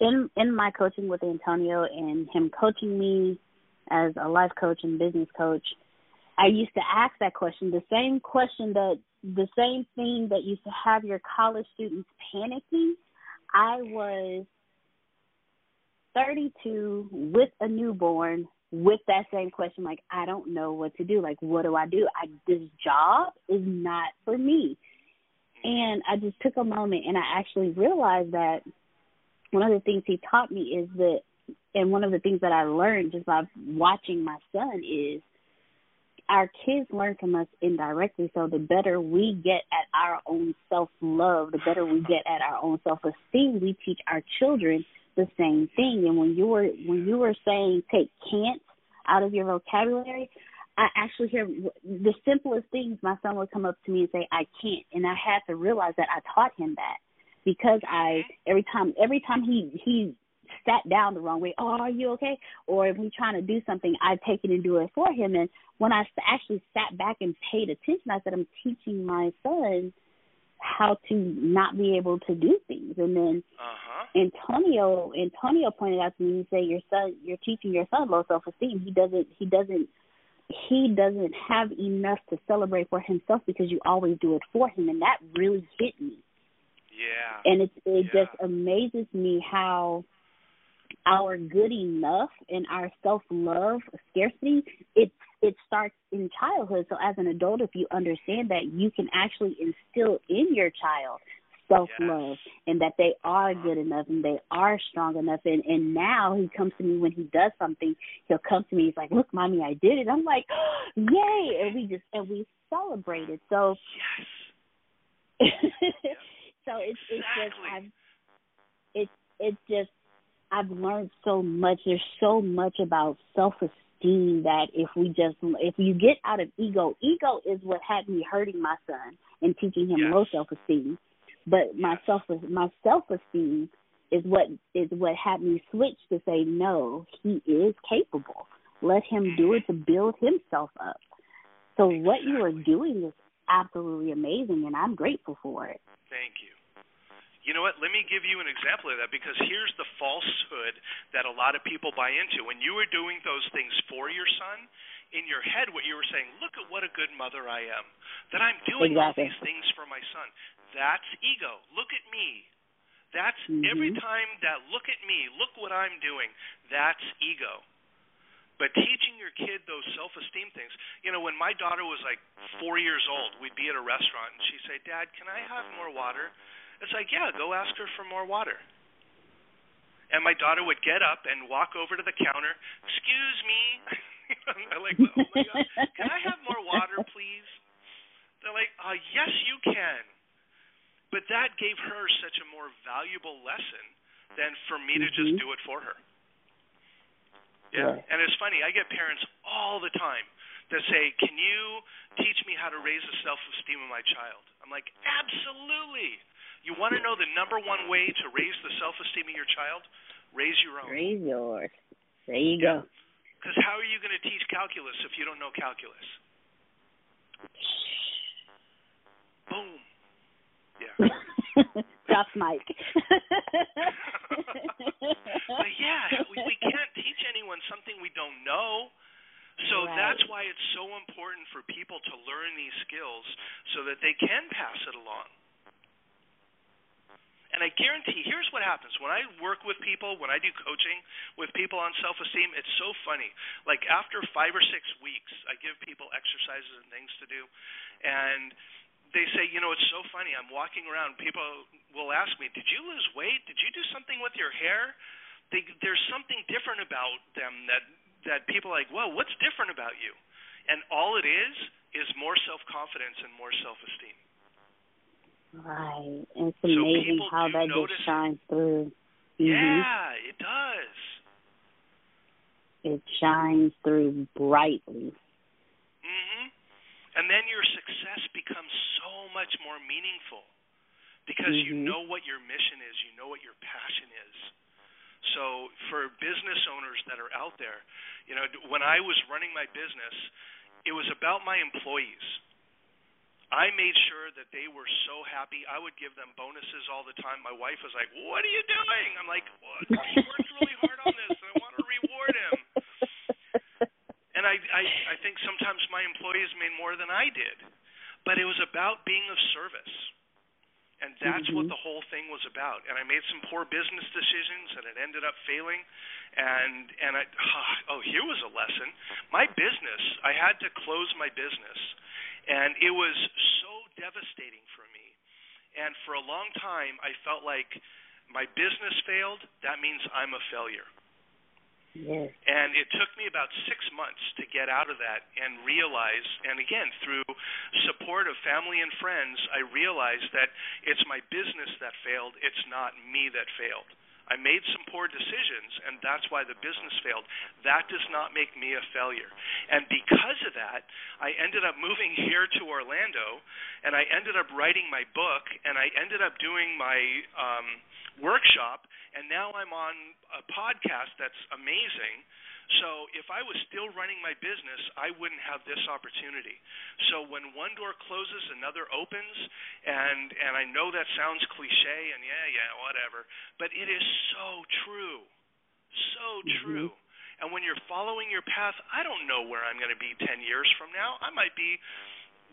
in in my coaching with Antonio and him coaching me as a life coach and business coach, I used to ask that question, the same question that the same thing that used to have your college students panicking. I was 32 with a newborn with that same question like I don't know what to do. Like what do I do? I this job is not for me. And I just took a moment and I actually realized that one of the things he taught me is that and one of the things that I learned just by watching my son is our kids learn from us indirectly. So the better we get at our own self love, the better we get at our own self esteem, we teach our children the same thing. And when you were when you were saying take can't out of your vocabulary, I actually hear the simplest things. My son would come up to me and say, "I can't," and I had to realize that I taught him that because I every time every time he he sat down the wrong way. Oh, are you okay? Or if he's trying to do something, I take it and do it for him. And when I actually sat back and paid attention, I said, I'm teaching my son how to not be able to do things. And then uh-huh. Antonio Antonio pointed out to me, he said, Your son you're teaching your son low self esteem. He doesn't he doesn't he doesn't have enough to celebrate for himself because you always do it for him and that really hit me. Yeah. And it it yeah. just amazes me how our good enough and our self love scarcity it it starts in childhood so as an adult if you understand that you can actually instill in your child self love yes. and that they are good enough and they are strong enough and and now he comes to me when he does something he'll come to me he's like look mommy i did it i'm like oh, yay and we just and we celebrate it so yes. so it's it's just Exactly. i've it's it's just I've learned so much. There's so much about self esteem that if we just if you get out of ego, ego is what had me hurting my son and teaching him Yes. low self esteem. But my self my self esteem is what is what had me switch to say no, he is capable. Let him do it to build himself up. So what you are doing is absolutely amazing and I'm grateful for it. Thank you. You know what? Let me give you an example of that because here's the falsehood that a lot of people buy into. When you were doing those things for your son, in your head, what you were saying, look at what a good mother I am, that I'm doing all these things for my son. That's ego. Look at me. That's Mhm. every time that look at me, look what I'm doing. That's ego. But teaching your kid those self esteem things, you know, when my daughter was like four years old, we'd be at a restaurant and she'd say, Dad, can I have more water? It's like, yeah, go ask her for more water. And my daughter would get up and walk over to the counter. Excuse me. I'm like, oh my god, can I have more water, please? They're like, uh, yes, you can. But that gave her such a more valuable lesson than for me to just Mhm. do it for her. Yeah. Right. And it's funny, I get parents all the time that say, "Can you teach me how to raise the self-esteem of my child?" I'm like, "Absolutely." You want to know the number one way to raise the self-esteem of your child? Raise your own. Raise yours. There you Yeah. go. Because how are you going to teach calculus if you don't know calculus? Boom. Yeah. Drop mic. but yeah, we, we can't teach anyone something we don't know. So Right. that's why it's so important for people to learn these skills so that they can pass it along. And I guarantee, here's what happens when I work with people, when I do coaching with people on self esteem, it's so funny. Like after five or six weeks, I give people exercises and things to do. And they say, you know, it's so funny. I'm walking around, people will ask me, Did you lose weight? Did you do something with your hair? They, there's something different about them that, that people are like, Whoa, what's different about you? And all it is, is more self confidence and more self esteem. Right. And it's amazing how that notice just shines through. Mhm. Yeah, it does. It shines through brightly. Mhm. And then your success becomes so much more meaningful because mm-hmm. you know what your mission is, you know what your passion is. So for business owners that are out there, you know, when I was running my business, it was about my employees. I made sure that they were so happy. I would give them bonuses all the time. My wife was like, "What are you doing?" I'm like, "What? He worked really hard on this, and I want to reward him." And I, I, I think sometimes my employees made more than I did, but it was about being of service and that's mm-hmm. what the whole thing was about. And I made some poor business decisions, and it ended up failing. And and I oh, here was a lesson. My business, I had to close my business, and it was so devastating for me. And for a long time, I felt like my business failed. That means I'm a failure. Yes. And it took me about six months to get out of that and realize, and again, through support of family and friends, I realized that it's my business that failed, it's not me that failed. I made some poor decisions, and that's why the business failed. That does not make me a failure. And because of that, I ended up moving here to Orlando, and I ended up writing my book, and I ended up doing my um, workshop, and now I'm on a podcast that's amazing. So if I was still running my business, I wouldn't have this opportunity. So when one door closes, another opens, and and I know that sounds cliche, and yeah, yeah, whatever, but it is so true, so mm-hmm. true. And when you're following your path, I don't know where I'm going to be 10 years from now. I might be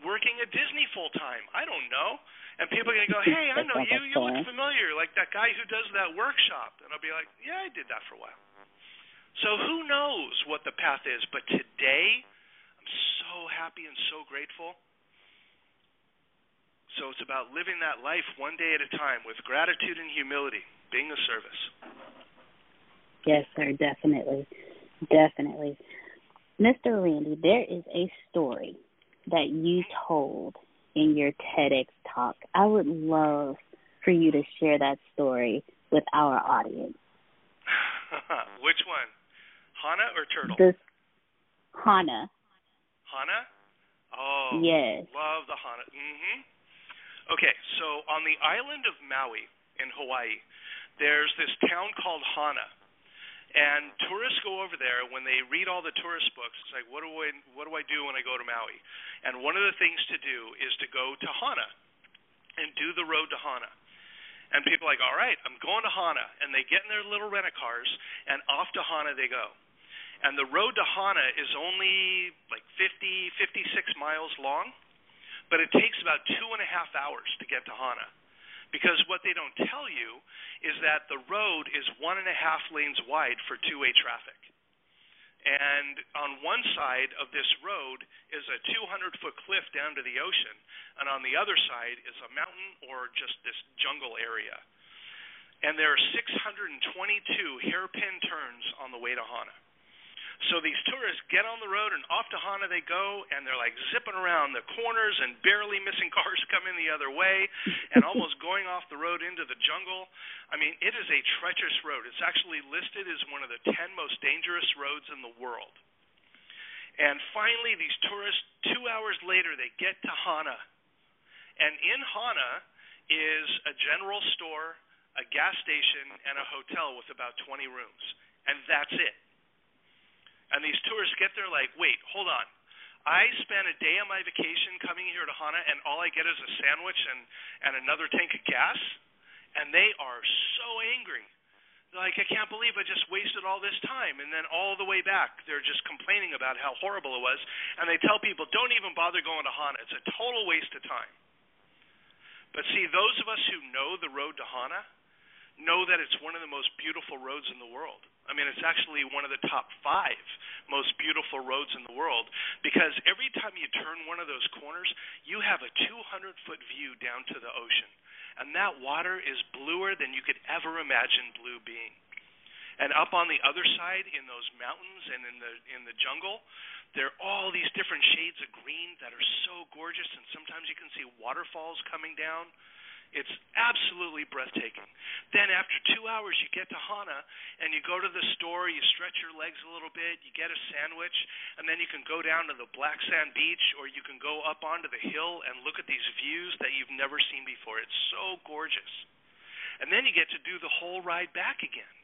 working at Disney full time. I don't know. And people are going to go, hey, I know you. You look familiar, like that guy who does that workshop. And I'll be like, yeah, I did that for a while. So who knows what the path is? But today, I'm so happy and so grateful. So it's about living that life one day at a time with gratitude and humility, being a service. Yes, sir, definitely. Definitely. Mr. Randy, there is a story that you told in your TEDx talk. I would love for you to share that story with our audience. Which one? Hana or Turtle? The Hana. Hana? Oh. Yes. Love the Hana. Mhm. Okay, so on the island of Maui in Hawaii, there's this town called Hana and tourists go over there when they read all the tourist books. It's like, what do I what do I do when I go to Maui? And one of the things to do is to go to Hana and do the road to Hana. And people are like, all right, I'm going to Hana, and they get in their little rent a cars, and off to Hana they go. And the road to Hana is only like 50, 56 miles long, but it takes about two and a half hours to get to Hana because what they don't tell you is that the road is one and a half lanes wide for two-way traffic. And on one side of this road is a 200 foot cliff down to the ocean, and on the other side is a mountain or just this jungle area. And there are 622 hairpin turns on the way to Hana. So these tourists get on the road and off to Hana they go, and they're like zipping around the corners and barely missing cars coming the other way, and almost going off the road into the jungle. I mean, it is a treacherous road. It's actually listed as one of the 10 most dangerous roads in the world. And finally, these tourists, two hours later, they get to Hana. And in Hana is a general store, a gas station, and a hotel with about 20 rooms. And that's it. And these tourists get there like, wait, hold on. I spent a day on my vacation coming here to Hana, and all I get is a sandwich and and another tank of gas, and they are so angry. They're like, I can't believe I just wasted all this time, and then all the way back, they're just complaining about how horrible it was, and they tell people, don't even bother going to Hana. It's a total waste of time. But see, those of us who know the road to Hana know that it's one of the most beautiful roads in the world. I mean, it's actually one of the top five most beautiful roads in the world because every time you turn one of those corners, you have a 200 foot view down to the ocean. And that water is bluer than you could ever imagine blue being. And up on the other side in those mountains and in the in the jungle, there are all these different shades of green that are so gorgeous and sometimes you can see waterfalls coming down It's absolutely breathtaking. Then after two hours, you get to Hana and you go to the store, you stretch your legs a little bit, you get a sandwich, and then you can go down to the black sand beach or you can go up onto the hill and look at these views that you've never seen before. It's so gorgeous. And then you get to do the whole ride back again.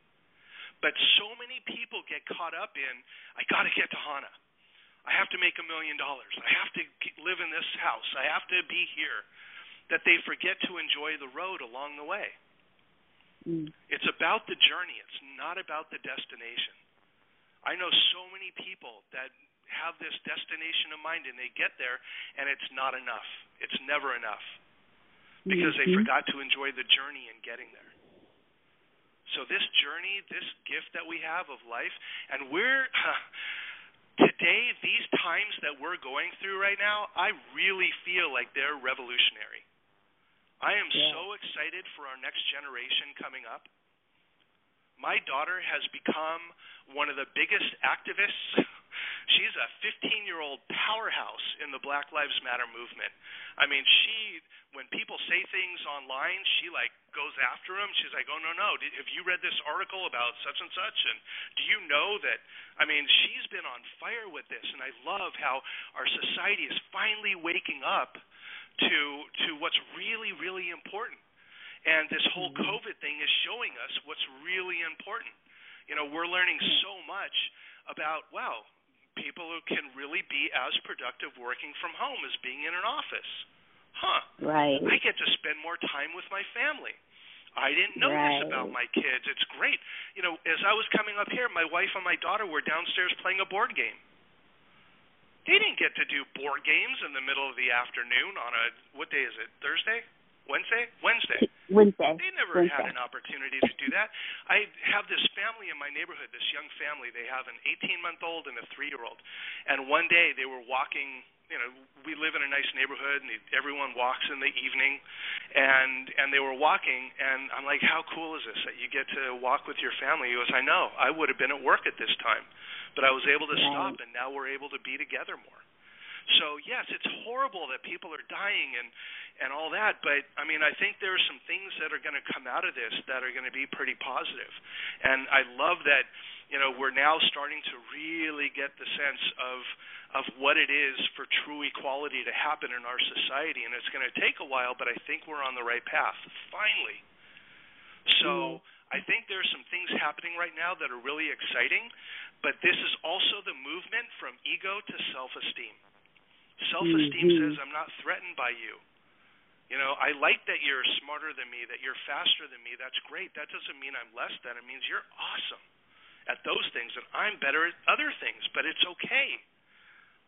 But so many people get caught up in, I got to get to Hana. I have to make a million dollars. I have to live in this house. I have to be here that they forget to enjoy the road along the way. Mm. It's about the journey, it's not about the destination. I know so many people that have this destination in mind and they get there and it's not enough. It's never enough because mm-hmm. they forgot to enjoy the journey in getting there. So this journey, this gift that we have of life, and we're today these times that we're going through right now, I really feel like they're revolutionary. I am yeah. so excited for our next generation coming up. My daughter has become one of the biggest activists. She's a 15 year old powerhouse in the Black Lives Matter movement. I mean, she, when people say things online, she like goes after them. She's like, oh, no, no. Did, have you read this article about such and such? And do you know that? I mean, she's been on fire with this. And I love how our society is finally waking up to to what's really really important. And this whole mm-hmm. COVID thing is showing us what's really important. You know, we're learning so much about wow, people who can really be as productive working from home as being in an office. Huh. Right. I get to spend more time with my family. I didn't know right. this about my kids. It's great. You know, as I was coming up here, my wife and my daughter were downstairs playing a board game. They didn't get to do board games in the middle of the afternoon on a what day is it? Thursday? Wednesday? Wednesday. Wednesday. They never Wednesday. had an opportunity to do that. I have this family in my neighborhood, this young family. They have an 18 month old and a three year old. And one day they were walking. You know, we live in a nice neighborhood, and everyone walks in the evening. And and they were walking, and I'm like, how cool is this that you get to walk with your family? He goes, I know. I would have been at work at this time, but I was able to stop, and now we're able to be together more. So yes, it's horrible that people are dying and and all that, but I mean, I think there are some things that are going to come out of this that are going to be pretty positive. And I love that, you know, we're now starting to really get the sense of of what it is for true equality to happen in our society and it's going to take a while, but I think we're on the right path finally. So, mm-hmm. I think there's some things happening right now that are really exciting, but this is also the movement from ego to self-esteem. Self-esteem mm-hmm. says I'm not threatened by you. You know, I like that you're smarter than me, that you're faster than me. That's great. That doesn't mean I'm less than. It means you're awesome at those things and I'm better at other things, but it's okay.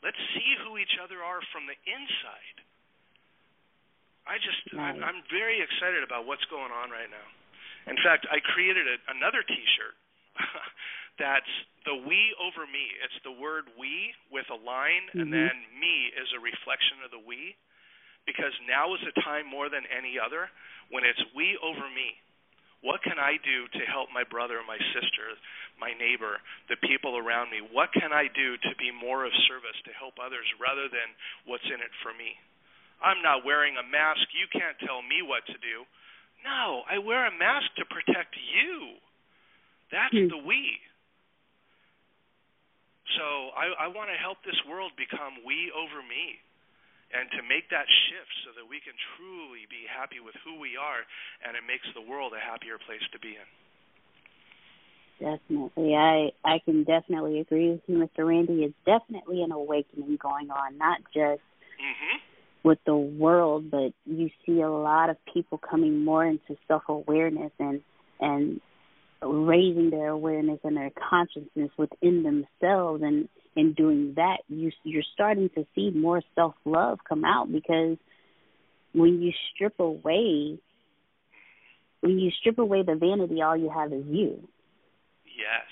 Let's see who each other are from the inside. I just right. I'm very excited about what's going on right now. In fact, I created a, another T-shirt that's the we over me. It's the word we with a line, mm-hmm. and then me is a reflection of the we. Because now is a time more than any other when it's we over me. What can I do to help my brother, my sister, my neighbor, the people around me? What can I do to be more of service to help others rather than what's in it for me? I'm not wearing a mask. You can't tell me what to do. No, I wear a mask to protect you. That's mm. the we. So I, I want to help this world become we over me and to make that shift so that we can truly be happy with who we are and it makes the world a happier place to be in. Definitely. I I can definitely agree with you, Mr. Randy. It's definitely an awakening going on, not just mm-hmm. with the world, but you see a lot of people coming more into self awareness and and raising their awareness and their consciousness within themselves and in doing that you you're starting to see more self love come out because when you strip away when you strip away the vanity all you have is you. Yes.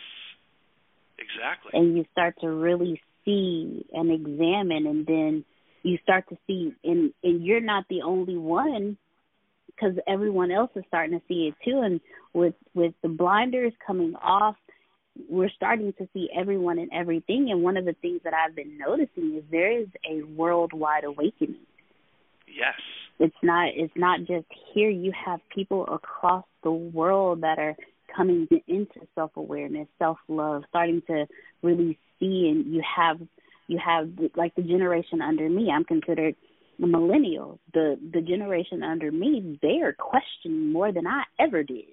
Exactly. And you start to really see and examine and then you start to see and and you're not the only one because everyone else is starting to see it too. And with with the blinders coming off, we're starting to see everyone and everything. And one of the things that I've been noticing is there is a worldwide awakening. Yes, it's not it's not just here you have people across the world that are coming into self awareness self love starting to really see and you have you have like the generation under me i'm considered a millennial the the generation under me they are questioning more than i ever did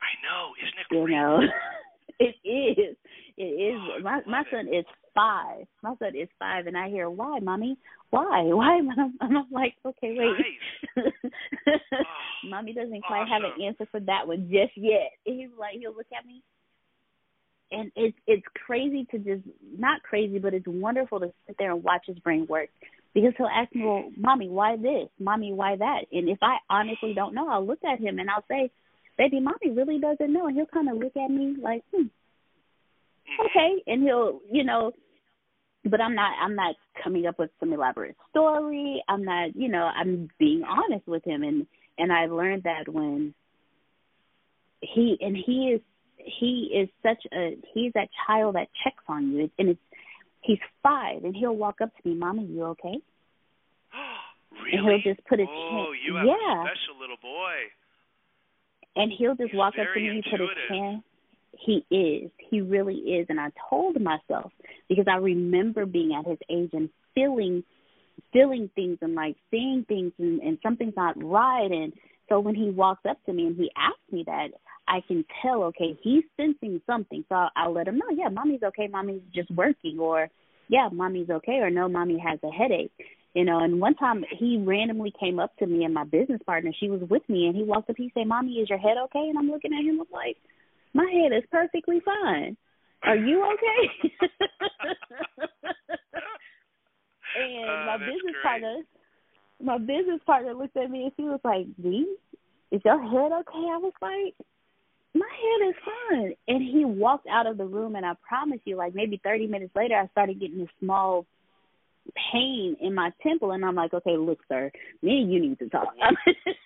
i know isn't it great? you know it is it is oh, my my son it. is five. My son is five, and I hear, "Why, mommy? Why? Why?" And I'm, I'm like, "Okay, wait." Nice. Oh, mommy doesn't awesome. quite have an answer for that one just yet. And he's like, he'll look at me, and it's it's crazy to just not crazy, but it's wonderful to sit there and watch his brain work. Because he'll ask me, "Well, mommy, why this? Mommy, why that?" And if I honestly don't know, I'll look at him and I'll say, "Baby, mommy really doesn't know." And he'll kind of look at me like, "Hmm." okay and he'll you know but i'm not i'm not coming up with some elaborate story i'm not you know i'm being honest with him and and i learned that when he and he is he is such a he's that child that checks on you and it's he's five and he'll walk up to me mama you okay really? and he'll just put his oh, hand you have yeah a special little boy and he'll just he's walk up to me and put his hand he is. He really is. And I told myself because I remember being at his age and feeling feeling things and like seeing things and, and something's not right and so when he walks up to me and he asks me that, I can tell, okay, he's sensing something. So I'll, I'll let him know, yeah, mommy's okay, mommy's just working, or yeah, mommy's okay, or no, mommy has a headache. You know, and one time he randomly came up to me and my business partner, she was with me, and he walked up, he said, Mommy, is your head okay? And I'm looking at him, I'm like, my head is perfectly fine. Are you okay? and uh, my business great. partner my business partner looked at me and she was like, D, is your head okay? I was like, My head is fine and he walked out of the room and I promise you, like maybe thirty minutes later I started getting a small pain in my temple and I'm like, Okay, look, sir, me and you need to talk.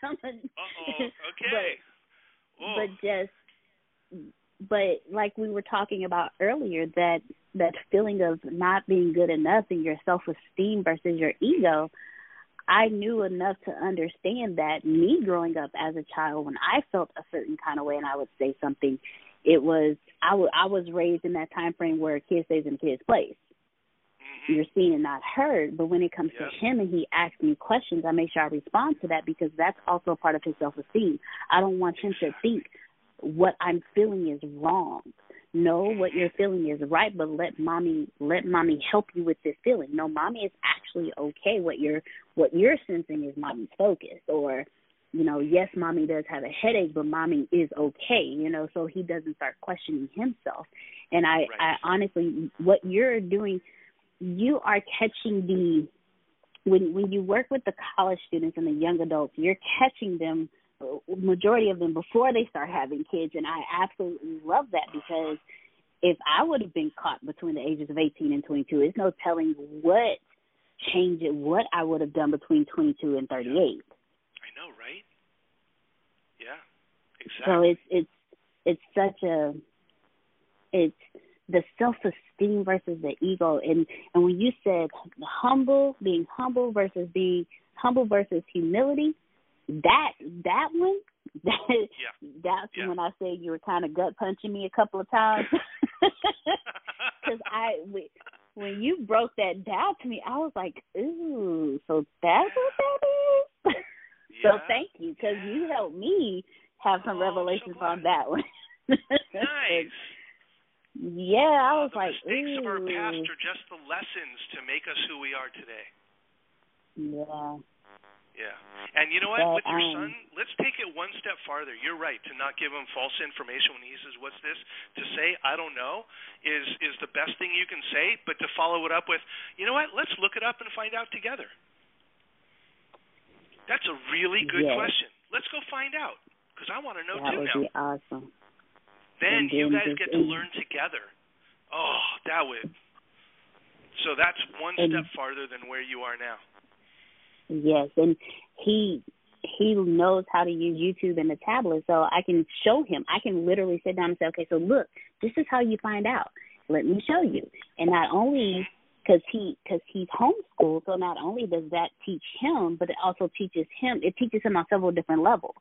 Uh oh, okay. But, but just but like we were talking about earlier that that feeling of not being good enough and your self esteem versus your ego i knew enough to understand that me growing up as a child when i felt a certain kind of way and i would say something it was i w- I was raised in that time frame where a kid stays in a kid's place mm-hmm. you're seen and not heard but when it comes yep. to him and he asks me questions i make sure i respond to that because that's also part of his self esteem i don't want him to think what I'm feeling is wrong. Know what you're feeling is right, but let mommy let mommy help you with this feeling. No, mommy is actually okay. What you're what you're sensing is mommy's focus, or you know, yes, mommy does have a headache, but mommy is okay. You know, so he doesn't start questioning himself. And I, right. I honestly, what you're doing, you are catching the when when you work with the college students and the young adults, you're catching them Uh, majority of them before they start having kids and I absolutely love that because if I would have been caught between the ages of 18 and 22 there's no telling what change it what I would have done between 22 and 38 I know right? Yeah exactly. so it's it's it's such a it's the self esteem versus the ego. And and when you said humble being humble versus being humble versus humility that that one that yeah. that's yeah. when I say you were kind of gut punching me a couple of times because I when you broke that down to me I was like ooh so that's what that is yeah. so thank you because you helped me have some oh, revelations so on that one nice yeah I was uh, the like mistakes ooh. of our past are just the lessons to make us who we are today yeah yeah. And you know what? But, With your um, son, let's take it one step farther. You're right to not give him false information when he says, "What's this?" To say, "I don't know," is is the best thing you can say. But to follow it up with, "You know what? Let's look it up and find out together." That's a really good yes. question. Let's go find out because I want to know too. that too would now. be awesome Then you guys get to in- learn together. Oh, that would. So that's one And- step farther than where you are now. Yes, and he he knows how to use YouTube and the tablet, so I can show him. I can literally sit down and say, okay, so look, this is how you find out. Let me show you. And not only because he because he's homeschooled. So not only does that teach him, but it also teaches him. It teaches him on several different levels,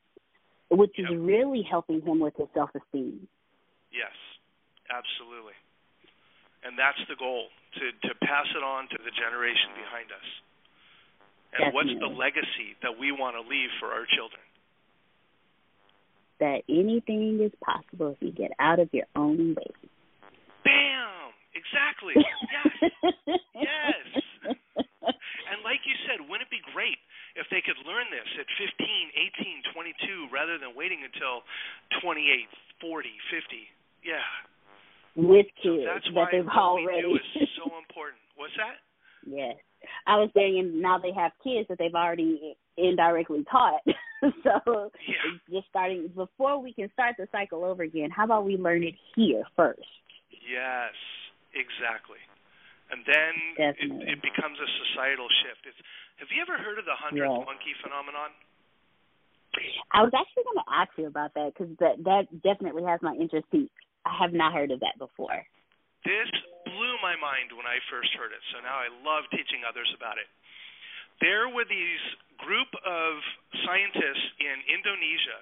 which is really helping him with his self esteem. Yes, absolutely, and that's the goal to to pass it on to the generation behind us. And Definitely. what's the legacy that we want to leave for our children? That anything is possible if you get out of your own way. Bam! Exactly. Yes. yes. And like you said, wouldn't it be great if they could learn this at 15, 18, 22 rather than waiting until 28, 40, 50? Yeah. With So kids that's that they've what we already. do is so important. What's that? yes. I was saying now they have kids that they've already indirectly taught. so Yeah. just starting before we can start the cycle over again. How about we learn it here first? Yes, exactly. And then it, it becomes a societal shift. It's, have you ever heard of the hundredth Yeah. monkey phenomenon? I was actually going to ask you about that because that that definitely has my interest peaked. I have not heard of that before. This blew my mind when I first heard it, so now I love teaching others about it. There were these group of scientists in Indonesia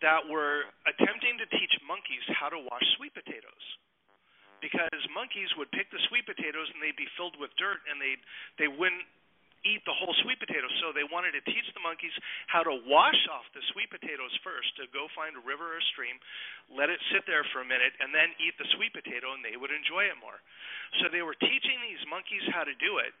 that were attempting to teach monkeys how to wash sweet potatoes. Because monkeys would pick the sweet potatoes and they'd be filled with dirt and they'd they wouldn't eat the whole sweet potato. So they wanted to teach the monkeys how to wash off the sweet potatoes first, to go find a river or stream, let it sit there for a minute, and then eat the sweet potato, and they would enjoy it more. So they were teaching these monkeys how to do it,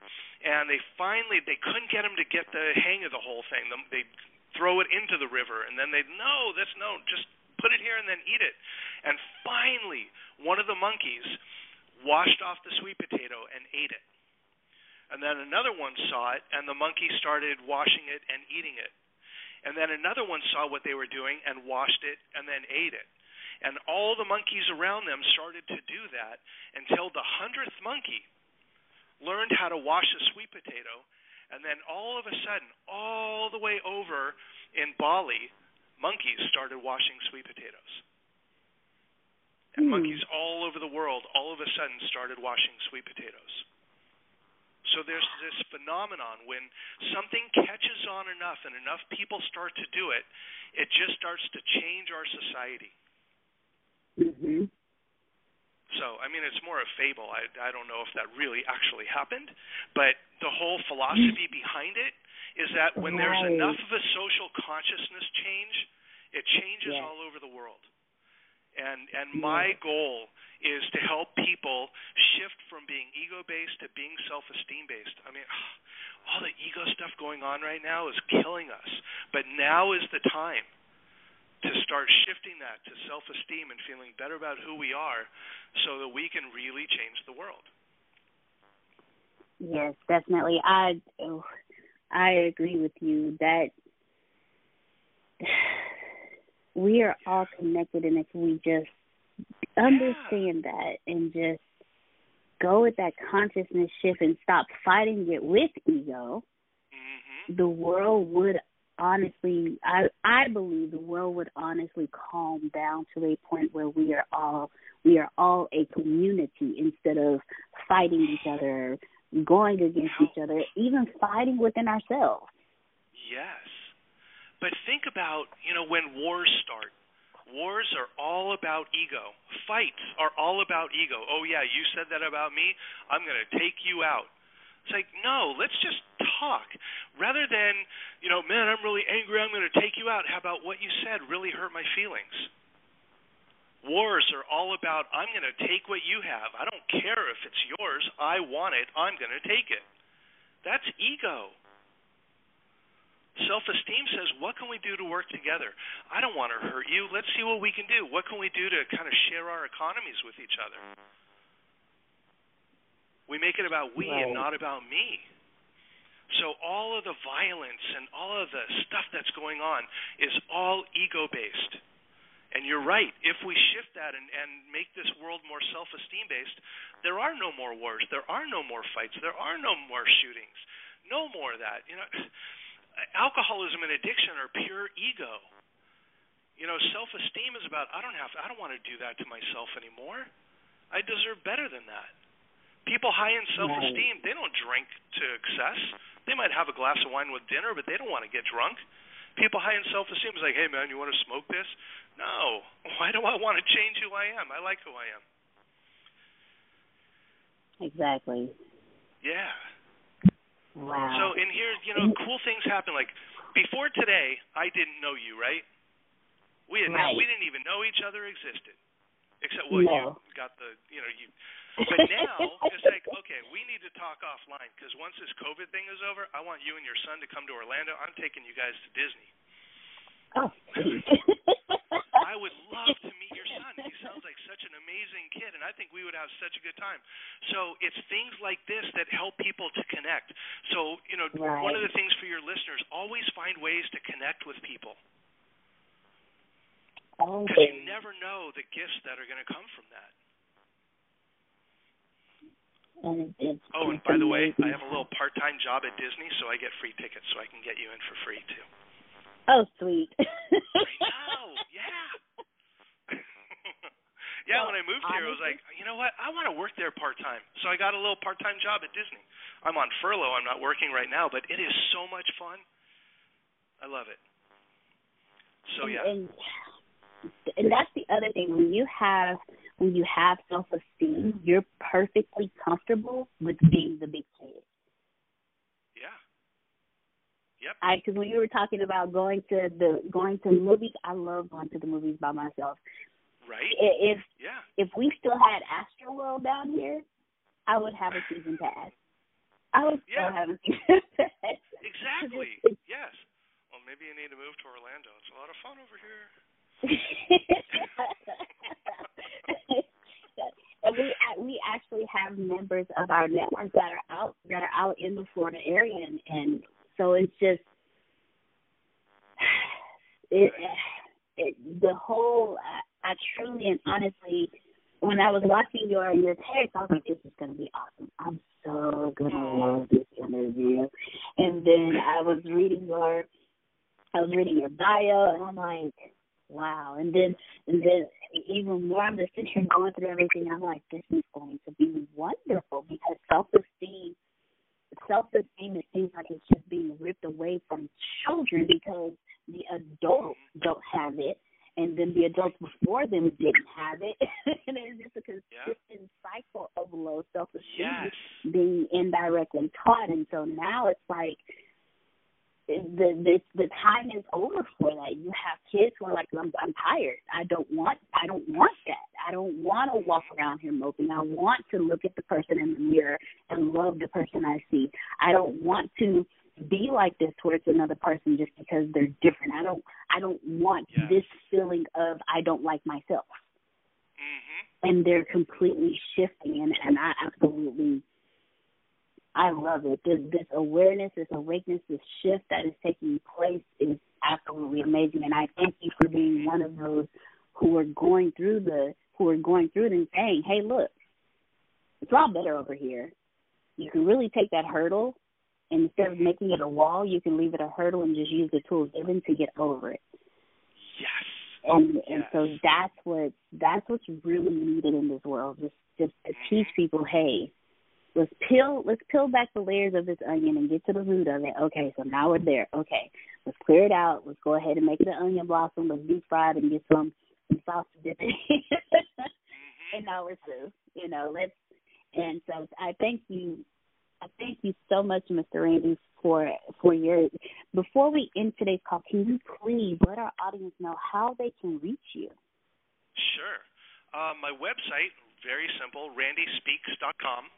and they finally they couldn't get them to get the hang of the whole thing. They throw it into the river, and then they'd no, that's no, just put it here and then eat it. And finally, one of the monkeys washed off the sweet potato and ate it. And then another one saw it, and the monkey started washing it and eating it. And then another one saw what they were doing and washed it and then ate it. And all the monkeys around them started to do that until the hundredth monkey learned how to wash a sweet potato. And then all of a sudden, all the way over in Bali, monkeys started washing sweet potatoes. And Hmm. monkeys all over the world all of a sudden started washing sweet potatoes. So there's this phenomenon when something catches on enough and enough people start to do it, it just starts to change our society. Mhm. So, I mean, it's more a fable. I, I don't know if that really actually happened, but the whole philosophy behind it is that when there's enough of a social consciousness change, it changes Yes. all over the world. And and my goal is to help people shift from being ego based to being self esteem based. I mean, all the ego stuff going on right now is killing us. But now is the time to start shifting that to self esteem and feeling better about who we are so that we can really change the world. Yes, definitely. I oh, I agree with you that we are all connected, and if we just understand that and just go with that consciousness shift and stop fighting it with ego, hmm the world would honestly I I believe the world would honestly calm down to a point where we are all we are all a community instead of fighting each other, going against each other, even fighting within ourselves. Yes. But think about, you know, when wars start. Wars are all about ego. Fights are all about ego. Oh, yeah, you said that about me. I'm going to take you out. It's like, no, let's just talk. Rather than, you know, man, I'm really angry. I'm going to take you out. How about what you said really hurt my feelings? Wars are all about, I'm going to take what you have. I don't care if it's yours. I want it. I'm going to take it. That's ego. Self esteem says, what can we do to work together? I don't want to hurt you. Let's see what we can do. What can we do to kind of share our economies with each other? We make it about we and not about me. So all of the violence and all of the stuff that's going on is all ego based. And you're right. If we shift that and, and make this world more self esteem based, there are no more wars. There are no more fights. There are no more shootings. No more of that. You know, alcoholism and addiction are pure ego. You know, self esteem is about I don't have I don't want to do that to myself anymore. I deserve better than that. People high in self-esteem, they don't drink to excess. They might have a glass of wine with dinner, but they don't want to get drunk. People high in self-esteem is like, hey man, you want to smoke this? No. Why do I want to change who I am? I like who I am. Exactly. Yeah. Wow. So in here, you know, cool things happen. Like before today, I didn't know you, right? We had right. we didn't even know each other existed, except well, no. you got the you know you but now it's like, okay, we need to talk offline because once this COVID thing is over, I want you and your son to come to Orlando. I'm taking you guys to Disney. Oh. I would love to meet your son. He sounds like such an amazing kid, and I think we would have such a good time. So it's things like this that help people to connect. So you know, right. one of the things for your listeners, always find ways to connect with people. Because you never know the gifts that are going to come from that. And it's oh, and by the way, I have a little part-time job at Disney, so I get free tickets, so I can get you in for free too. Oh, sweet. oh, yeah. yeah, well, when I moved here, I was like, you know what? I want to work there part-time, so I got a little part-time job at Disney. I'm on furlough. I'm not working right now, but it is so much fun. I love it. So yeah. And, and that's the other thing when you have when you have self esteem, you're perfectly comfortable with being the big kid. Yep. I because when you were talking about going to the going to movies, I love going to the movies by myself. Right. If yeah. if we still had Astroworld down here, I would have a season pass. I would yeah. still have a season pass. Exactly. yes. Well, maybe you need to move to Orlando. It's a lot of fun over here. and we we actually have members of our network that are out that are out in the Florida area, and, and so it's just it, it the whole. I, I truly and honestly, when I was watching your your text, I was like, "This is to be awesome. I'm so gonna love this interview." And then I was reading your, I was reading your bio, and I'm like, wow. And then and then even more I'm just sitting here going through everything, I'm like, this is going to be wonderful because self esteem self esteem it seems like it's just being ripped away from children because the adults don't have it and then the adults before them didn't have it and it's just a consistent yeah. cycle of low self esteem yes. being indirectly taught and so now it's like the the the time is over for that. You have kids who are like, I'm, I'm tired. I don't want I don't want that. I don't want to walk around here moping. I want to look at the person in the mirror and love the person I see. I don't want to be like this towards another person just because they're different. I don't I don't want yes. this feeling of I don't like myself. Mm-hmm. And they're completely shifting and and I absolutely I love it. This, this awareness, this awakeness, this shift that is taking place is absolutely amazing. And I thank you for being one of those who are going through the who are going through it and saying, "Hey, look, it's a lot better over here. You can really take that hurdle, and instead of making it a wall, you can leave it a hurdle and just use the tools given to get over it." Yes. Oh, and yes. and so that's what that's what's really needed in this world. Just just to teach mm-hmm. people, hey, let's peel let's peel back the layers of this onion and get to the root of it. Okay, so now we're there. Okay, let's clear it out. Let's go ahead and make the onion blossom. Let's deep fry it and get some some sauce to dip it. and now we're through. You know, let's. And so I thank you. I thank you so much, Mr. Randy, for for your. Before we end today's call, can you please let our audience know how they can reach you? Sure. Uh, my website, very simple, randyspeaks.com.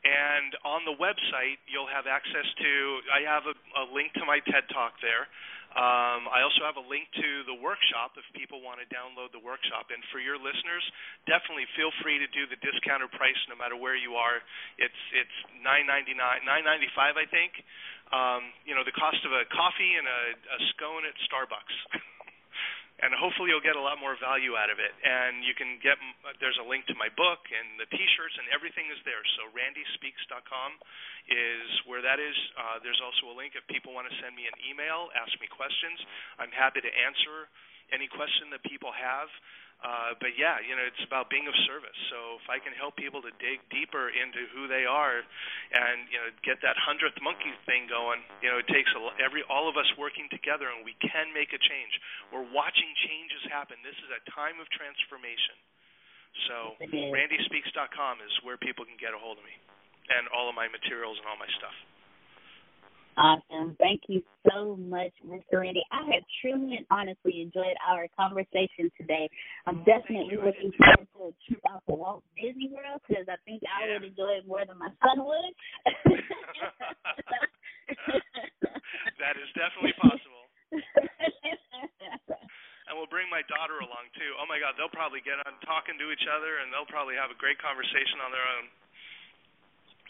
And on the website, you'll have access to. I have a, a link to my TED Talk there. Um, I also have a link to the workshop if people want to download the workshop. And for your listeners, definitely feel free to do the discounted price no matter where you are. It's it's nine ninety nine, nine ninety five, I think. Um, you know, the cost of a coffee and a, a scone at Starbucks. and hopefully you'll get a lot more value out of it. And you can get there's a link to my book and the T-shirts and everything is there. So randyspeaks.com is where that is. Uh, there's also a link if people want to send me an email, ask me questions. I'm happy to answer any question that people have. Uh, but yeah, you know, it's about being of service. So if I can help people to dig deeper into who they are, and you know, get that hundredth monkey thing going, you know, it takes a, every all of us working together, and we can make a change. We're watching changes happen. This is a time of transformation. So randyspeaks.com is where people can get a hold of me, and all of my materials and all my stuff. Awesome. Thank you so much, Mr. Randy. I have truly and honestly enjoyed our conversation today. I'm definitely looking forward to a trip out to Walt Disney World because I think I would enjoy it more than my son would. that is definitely possible. and we'll bring my daughter along too. Oh my God, they'll probably get on talking to each other, and they'll probably have a great conversation on their own.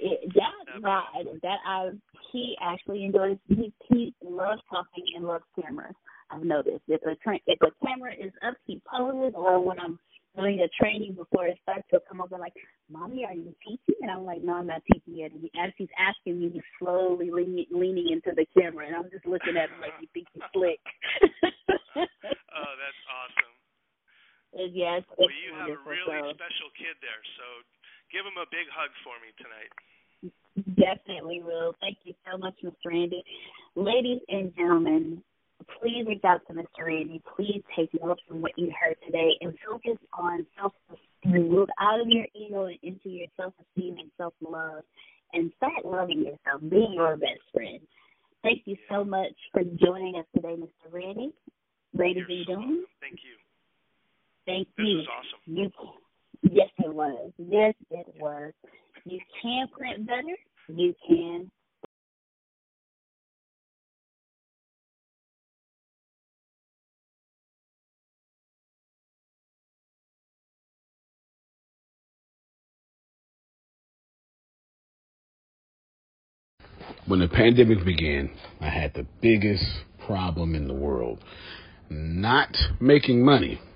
It, that that I he actually enjoys he he loves talking and loves cameras. I've noticed if a tra- if a camera is up, he poses, or when I'm doing a training before it starts, he'll come over like, "Mommy, are you teaching?" And I'm like, "No, I'm not teaching yet." And he, as he's asking me, he's slowly leaning leaning into the camera, and I'm just looking at him like he thinks he's slick. oh, that's awesome. And yes, well, you have a really so. special kid there, so give him a big hug for me tonight. Definitely will. Thank you so much, Mr. Randy. Ladies and gentlemen, please reach out to Mr. Randy. Please take notes from what you heard today and focus on self esteem. Move out of your ego and into your self esteem and self love and start loving yourself. Be your best friend. Thank you so much for joining us today, Mr. Randy. Ladies and gentlemen. Thank you. Thank this you. was awesome. You yes it was. Yes it was. You can print better. You can. When the pandemic began, I had the biggest problem in the world. Not making money.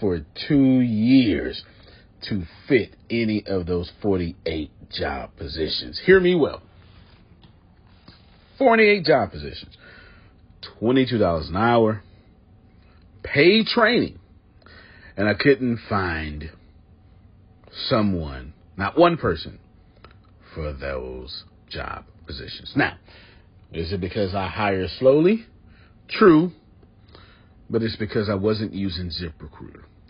for two years to fit any of those 48 job positions. Hear me well. 48 job positions, $22 an hour, paid training, and I couldn't find someone, not one person, for those job positions. Now, is it because I hire slowly? True, but it's because I wasn't using ZipRecruiter,